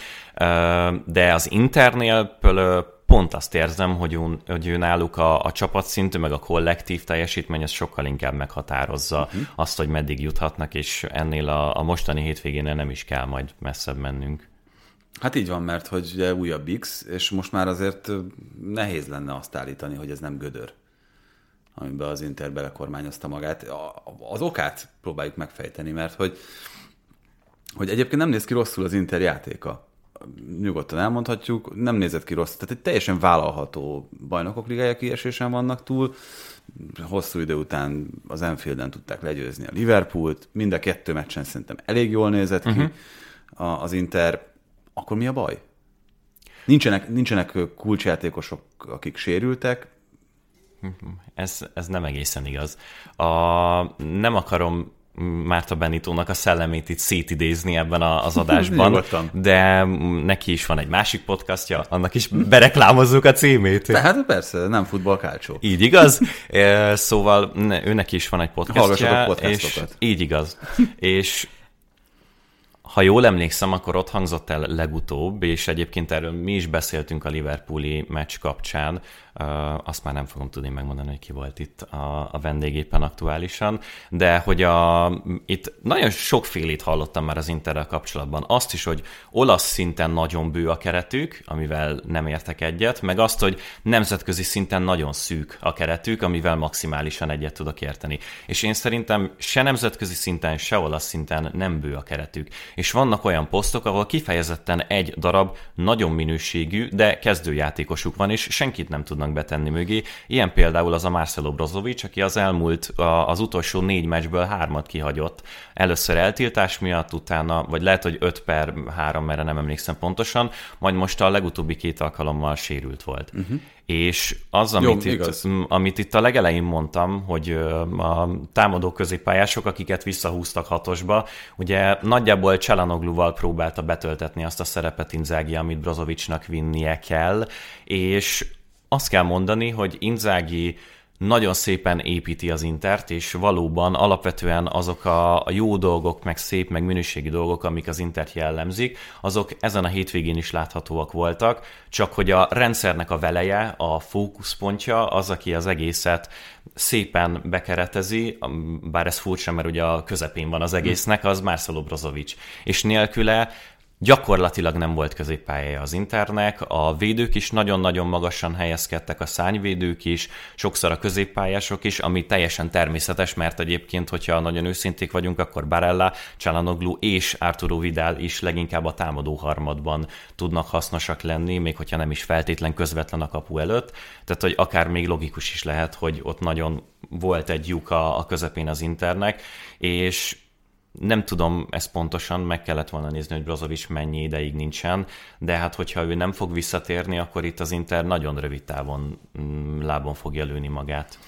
De az Internél pől- pont azt érzem, hogy, ő, hogy ő náluk a, a csapatszintű, meg a kollektív teljesítmény, az sokkal inkább meghatározza uh-huh. azt, hogy meddig juthatnak, és ennél a, a mostani hétvégénél nem is kell majd messzebb mennünk. Hát így van, mert hogy ugye újabb X, és most már azért nehéz lenne azt állítani, hogy ez nem gödör, amiben az Inter belekormányozta magát. A- Az okát próbáljuk megfejteni, mert hogy, hogy egyébként nem néz ki rosszul az Inter játéka. Nyugodtan elmondhatjuk, nem nézett ki rossz. Tehát egy teljesen vállalható bajnokok ligája kiesésen vannak túl. Hosszú idő után az Enfielden tudták legyőzni a Liverpoolt. Mind a kettő meccsen szerintem elég jól nézett ki uh-huh. az Inter. Akkor mi a baj? Nincsenek, nincsenek kulcsjátékosok, akik sérültek. Ez, ez nem egészen igaz. A, nem akarom Márta Benitónak a szellemét itt szétidézni ebben a- az adásban, de neki is van egy másik podcastja, annak is bereklámozzuk a címét. Tehát persze, nem futball kálcsó. Így igaz? Szóval ne- őnek is van egy podcastja. Hallgassatok és. Így igaz. és ha jól emlékszem, akkor ott hangzott el legutóbb, és egyébként erről mi is beszéltünk a Liverpooli meccs kapcsán, azt már nem fogom tudni megmondani, hogy ki volt itt a, a vendégéppen aktuálisan, de hogy a, itt nagyon sokfélét hallottam már az Interrel kapcsolatban. Azt is, hogy olasz szinten nagyon bő a keretük, amivel nem értek egyet, meg azt, hogy nemzetközi szinten nagyon szűk a keretük, amivel maximálisan egyet tudok érteni. És én szerintem se nemzetközi szinten, se olasz szinten nem bő a keretük. És vannak olyan posztok, ahol kifejezetten egy darab nagyon minőségű, de kezdőjátékosuk van, és senkit nem tudnak tudnak betenni mögé. Ilyen például az a Marcelo Brozovic, aki az elmúlt, az utolsó négy meccsből hármat kihagyott. Először eltiltás miatt, utána, vagy lehet, hogy 5 per 3, mert nem emlékszem pontosan, majd most a legutóbbi két alkalommal sérült volt. Uh-huh. És az, amit, Jó, itt, amit itt a legelején mondtam, hogy a támadó középpályások, akiket visszahúztak hatosba, ugye nagyjából Cselanogluval próbálta betöltetni azt a szerepet Inzági, amit Brozovicsnak vinnie kell, és azt kell mondani, hogy Inzági nagyon szépen építi az Intert, és valóban alapvetően azok a, jó dolgok, meg szép, meg minőségi dolgok, amik az Intert jellemzik, azok ezen a hétvégén is láthatóak voltak, csak hogy a rendszernek a veleje, a fókuszpontja az, aki az egészet szépen bekeretezi, bár ez furcsa, mert ugye a közepén van az egésznek, az Marcelo Brozovic. És nélküle Gyakorlatilag nem volt középpályája az Internek, a védők is nagyon-nagyon magasan helyezkedtek, a szányvédők is, sokszor a középpályások is, ami teljesen természetes, mert egyébként, hogyha nagyon őszinték vagyunk, akkor Barella, Csalanoglu és Arturo Vidal is leginkább a támadó harmadban tudnak hasznosak lenni, még hogyha nem is feltétlen közvetlen a kapu előtt. Tehát, hogy akár még logikus is lehet, hogy ott nagyon volt egy lyuk a, a közepén az Internek, és nem tudom ezt pontosan, meg kellett volna nézni, hogy Brozovic mennyi ideig nincsen, de hát hogyha ő nem fog visszatérni, akkor itt az Inter nagyon rövid távon mm, lábon fogja lőni magát.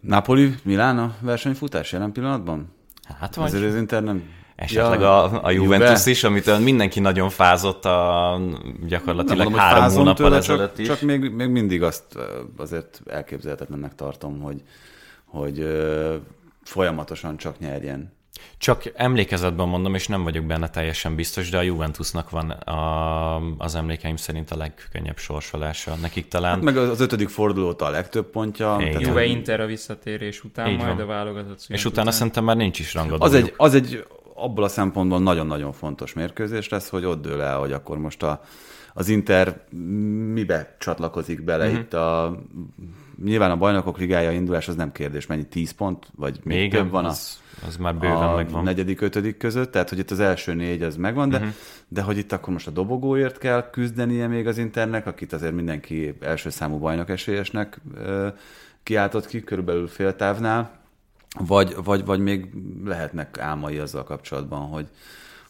Napoli, Milán a versenyfutás jelen pillanatban? Hát vagy. Azért az Inter nem... Esetleg ja, a, a Juventus Juve. is, amit mindenki nagyon fázott a gyakorlatilag nem, három hónappal ezelőtt csak, is. Csak még, még mindig azt azért elképzelhetetlennek tartom, hogy, hogy folyamatosan csak nyerjen. Csak emlékezetben mondom, és nem vagyok benne teljesen biztos, de a Juventusnak van a, az emlékeim szerint a legkönnyebb sorsolása. Nekik talán... Hát meg az ötödik fordulóta a legtöbb pontja. Igen. Juve Inter a visszatérés után, Így majd van. a válogatott És utána után. szerintem már nincs is rangadó. Az egy, az egy abból a szempontból nagyon-nagyon fontos mérkőzés lesz, hogy ott dől el, hogy akkor most a, az Inter mibe csatlakozik bele uh-huh. itt a nyilván a bajnokok ligája indulás az nem kérdés, mennyi 10 pont, vagy még, még több van az, az már bőven a megvan. negyedik, ötödik között, tehát hogy itt az első négy az megvan, de, uh-huh. de hogy itt akkor most a dobogóért kell küzdenie még az Internek, akit azért mindenki első számú bajnok esélyesnek kiáltott ki, körülbelül fél távnál, vagy, vagy, vagy még lehetnek álmai azzal kapcsolatban, hogy,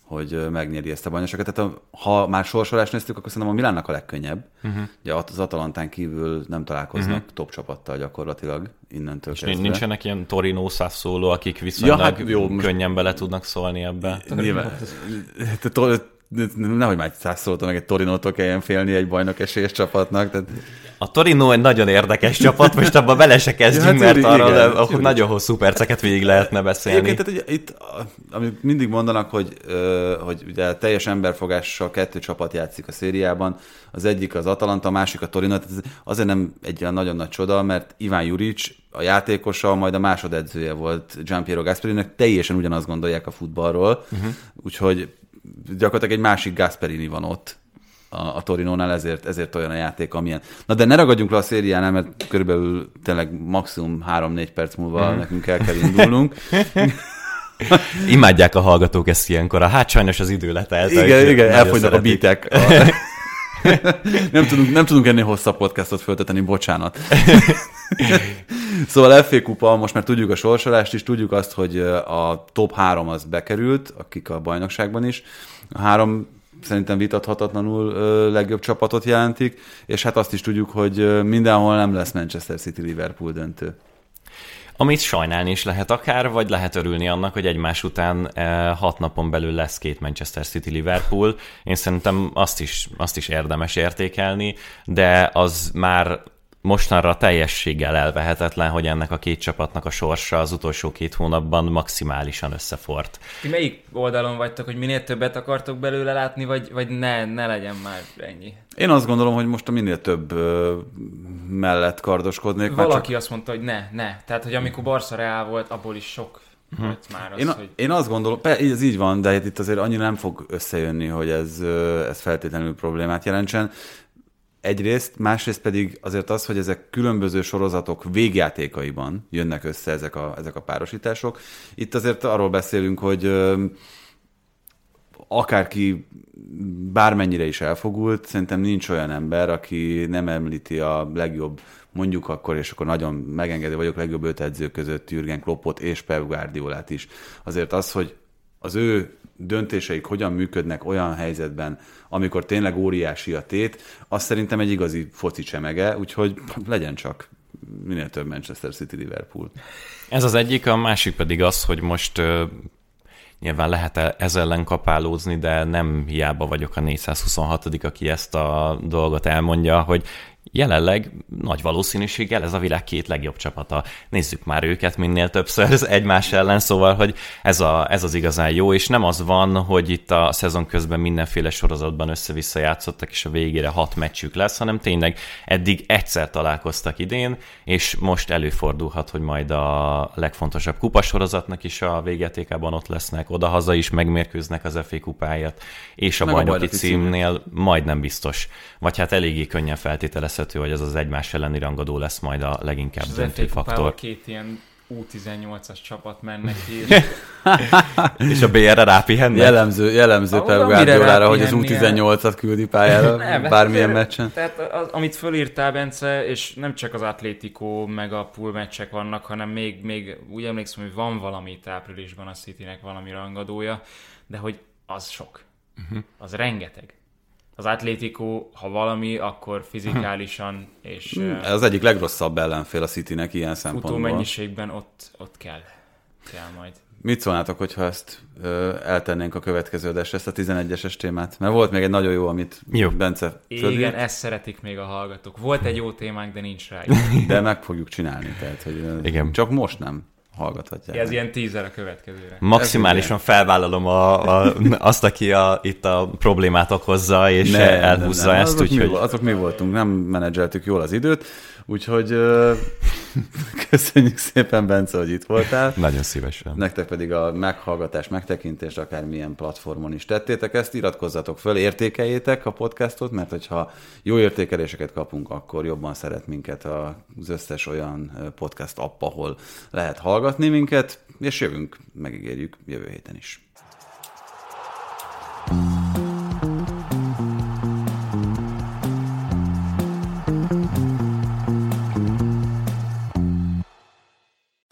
hogy megnyeri ezt a bajnokságot. Tehát ha már sorsolást néztük, akkor szerintem a Milánnak a legkönnyebb. Uh-huh. Ugye az Atalantán kívül nem találkoznak uh-huh. top csapattal gyakorlatilag innentől És kezdve. nincsenek ilyen Torino szóló, akik viszonylag ja, hát jó, könnyen bele tudnak szólni ebbe? Nyilván. Nehogy már egy százszólótól meg egy Torinótól kelljen félni egy bajnok esélyes csapatnak. Tehát... A Torino egy nagyon érdekes csapat, most abban bele se kezdjünk, ja, hát mert arról igen, ahol nagyon hosszú perceket végig lehetne beszélni. Igen, tehát ugye, itt, amit mindig mondanak, hogy, hogy ugye teljes emberfogással kettő csapat játszik a szériában, az egyik az Atalanta, a másik a Torino, tehát azért nem egy olyan nagyon nagy csoda, mert Iván Juric a játékosa, majd a másodedzője volt Giampiero Gasperinek, teljesen ugyanazt gondolják a futballról, uh-huh. úgyhogy gyakorlatilag egy másik Gasperini van ott a, a Torinónál, ezért, ezért olyan a játék, amilyen. Na de ne ragadjunk le a szériánál, mert körülbelül tényleg maximum 3-4 perc múlva mm. nekünk el kell indulnunk. Imádják a hallgatók ezt ilyenkor. Hát sajnos az idő letelt. Igen, igen, elfogynak a bítek. A... nem, tudunk, nem tudunk ennél hosszabb podcastot föltetni, bocsánat. szóval FA Kupa, most már tudjuk a sorsolást is, tudjuk azt, hogy a top 3 az bekerült, akik a bajnokságban is. A három szerintem vitathatatlanul legjobb csapatot jelentik, és hát azt is tudjuk, hogy mindenhol nem lesz Manchester City-Liverpool döntő. Amit sajnálni is lehet akár, vagy lehet örülni annak, hogy egymás után eh, hat napon belül lesz két Manchester City Liverpool. Én szerintem azt is, azt is érdemes értékelni, de az már mostanra teljességgel elvehetetlen, hogy ennek a két csapatnak a sorsa az utolsó két hónapban maximálisan összefort. Ti melyik oldalon vagytok, hogy minél többet akartok belőle látni, vagy, vagy ne, ne legyen már ennyi? Én azt gondolom, hogy most a minél több ö, mellett kardoskodnék. Valaki csak... azt mondta, hogy ne, ne. Tehát, hogy amikor Barca Real volt, abból is sok hm. már az, én, hogy... én azt gondolom, ez így van, de itt azért annyira nem fog összejönni, hogy ez, ez feltétlenül problémát jelentsen egyrészt, másrészt pedig azért az, hogy ezek különböző sorozatok végjátékaiban jönnek össze ezek a, ezek a párosítások. Itt azért arról beszélünk, hogy akárki bármennyire is elfogult, szerintem nincs olyan ember, aki nem említi a legjobb, mondjuk akkor, és akkor nagyon megengedő vagyok, legjobb öt edző között Jürgen Kloppot és Pep Guardiolát is. Azért az, hogy az ő döntéseik hogyan működnek olyan helyzetben, amikor tényleg óriási a tét, az szerintem egy igazi foci csemege, úgyhogy legyen csak minél több Manchester City Liverpool. Ez az egyik, a másik pedig az, hogy most nyilván lehet -e ez ellen kapálózni, de nem hiába vagyok a 426 aki ezt a dolgot elmondja, hogy jelenleg nagy valószínűséggel ez a világ két legjobb csapata. Nézzük már őket minél többször ez egymás ellen, szóval, hogy ez, a, ez az igazán jó, és nem az van, hogy itt a szezon közben mindenféle sorozatban össze-vissza játszottak, és a végére hat meccsük lesz, hanem tényleg eddig egyszer találkoztak idén, és most előfordulhat, hogy majd a legfontosabb kupasorozatnak is a végjátékában ott lesznek, odahaza is megmérkőznek az FA kupáját, és a Meg a bajnoki bajnoki címnél majdnem biztos. Vagy hát eléggé könnyen feltételezhető, hogy ez az egymás elleni rangadó lesz majd a leginkább És az döntő kupával faktor. két ilyen U18-as csapat mennek ki. És a BR-re rápihennek? Jellemző, jellemző Pep Guardiolára, hogy az rápihennie. U18-at küldi pályára Nem, hát bármilyen azért- meccsen. Tehát az, amit fölírtál, Bence, és nem csak az Atlético meg a pool meccsek vannak, hanem még, még úgy emlékszem, hogy van valami itt áprilisban a Citynek valami rangadója, de hogy az sok. Uh-huh. Az rengeteg. Az Atlético, ha valami, akkor fizikálisan és uh, Ez az egyik legrosszabb ellenfél a Citynek ilyen futó szempontból. mennyiségben ott, ott kell. Kell majd. Mit szólnátok, hogyha ezt ö, eltennénk a következő adásra, ezt a 11-es témát? Mert volt még egy nagyon jó, amit Jó. Bence Igen, fölírt, ezt szeretik még a hallgatók. Volt egy jó témánk, de nincs rá. de meg fogjuk csinálni. Tehát, hogy Igen. Csak most nem hallgathatják. Ez meg. ilyen tízer a következőre. Maximálisan felvállalom a, a, azt, aki a, itt a problémát okozza, és Nem, elhúzza nem, nem. ezt, azok, mi, úgyhogy azok mi voltunk, nem menedzseltük jól az időt, úgyhogy köszönjük szépen, Bence, hogy itt voltál. nagyon szívesen. Nektek pedig a meghallgatás, megtekintést akármilyen platformon is tettétek ezt, iratkozzatok föl, értékeljétek a podcastot, mert hogyha jó értékeléseket kapunk, akkor jobban szeret minket az összes olyan podcast app, ahol lehet hallgatni minket, és jövünk, megígérjük, jövő héten is.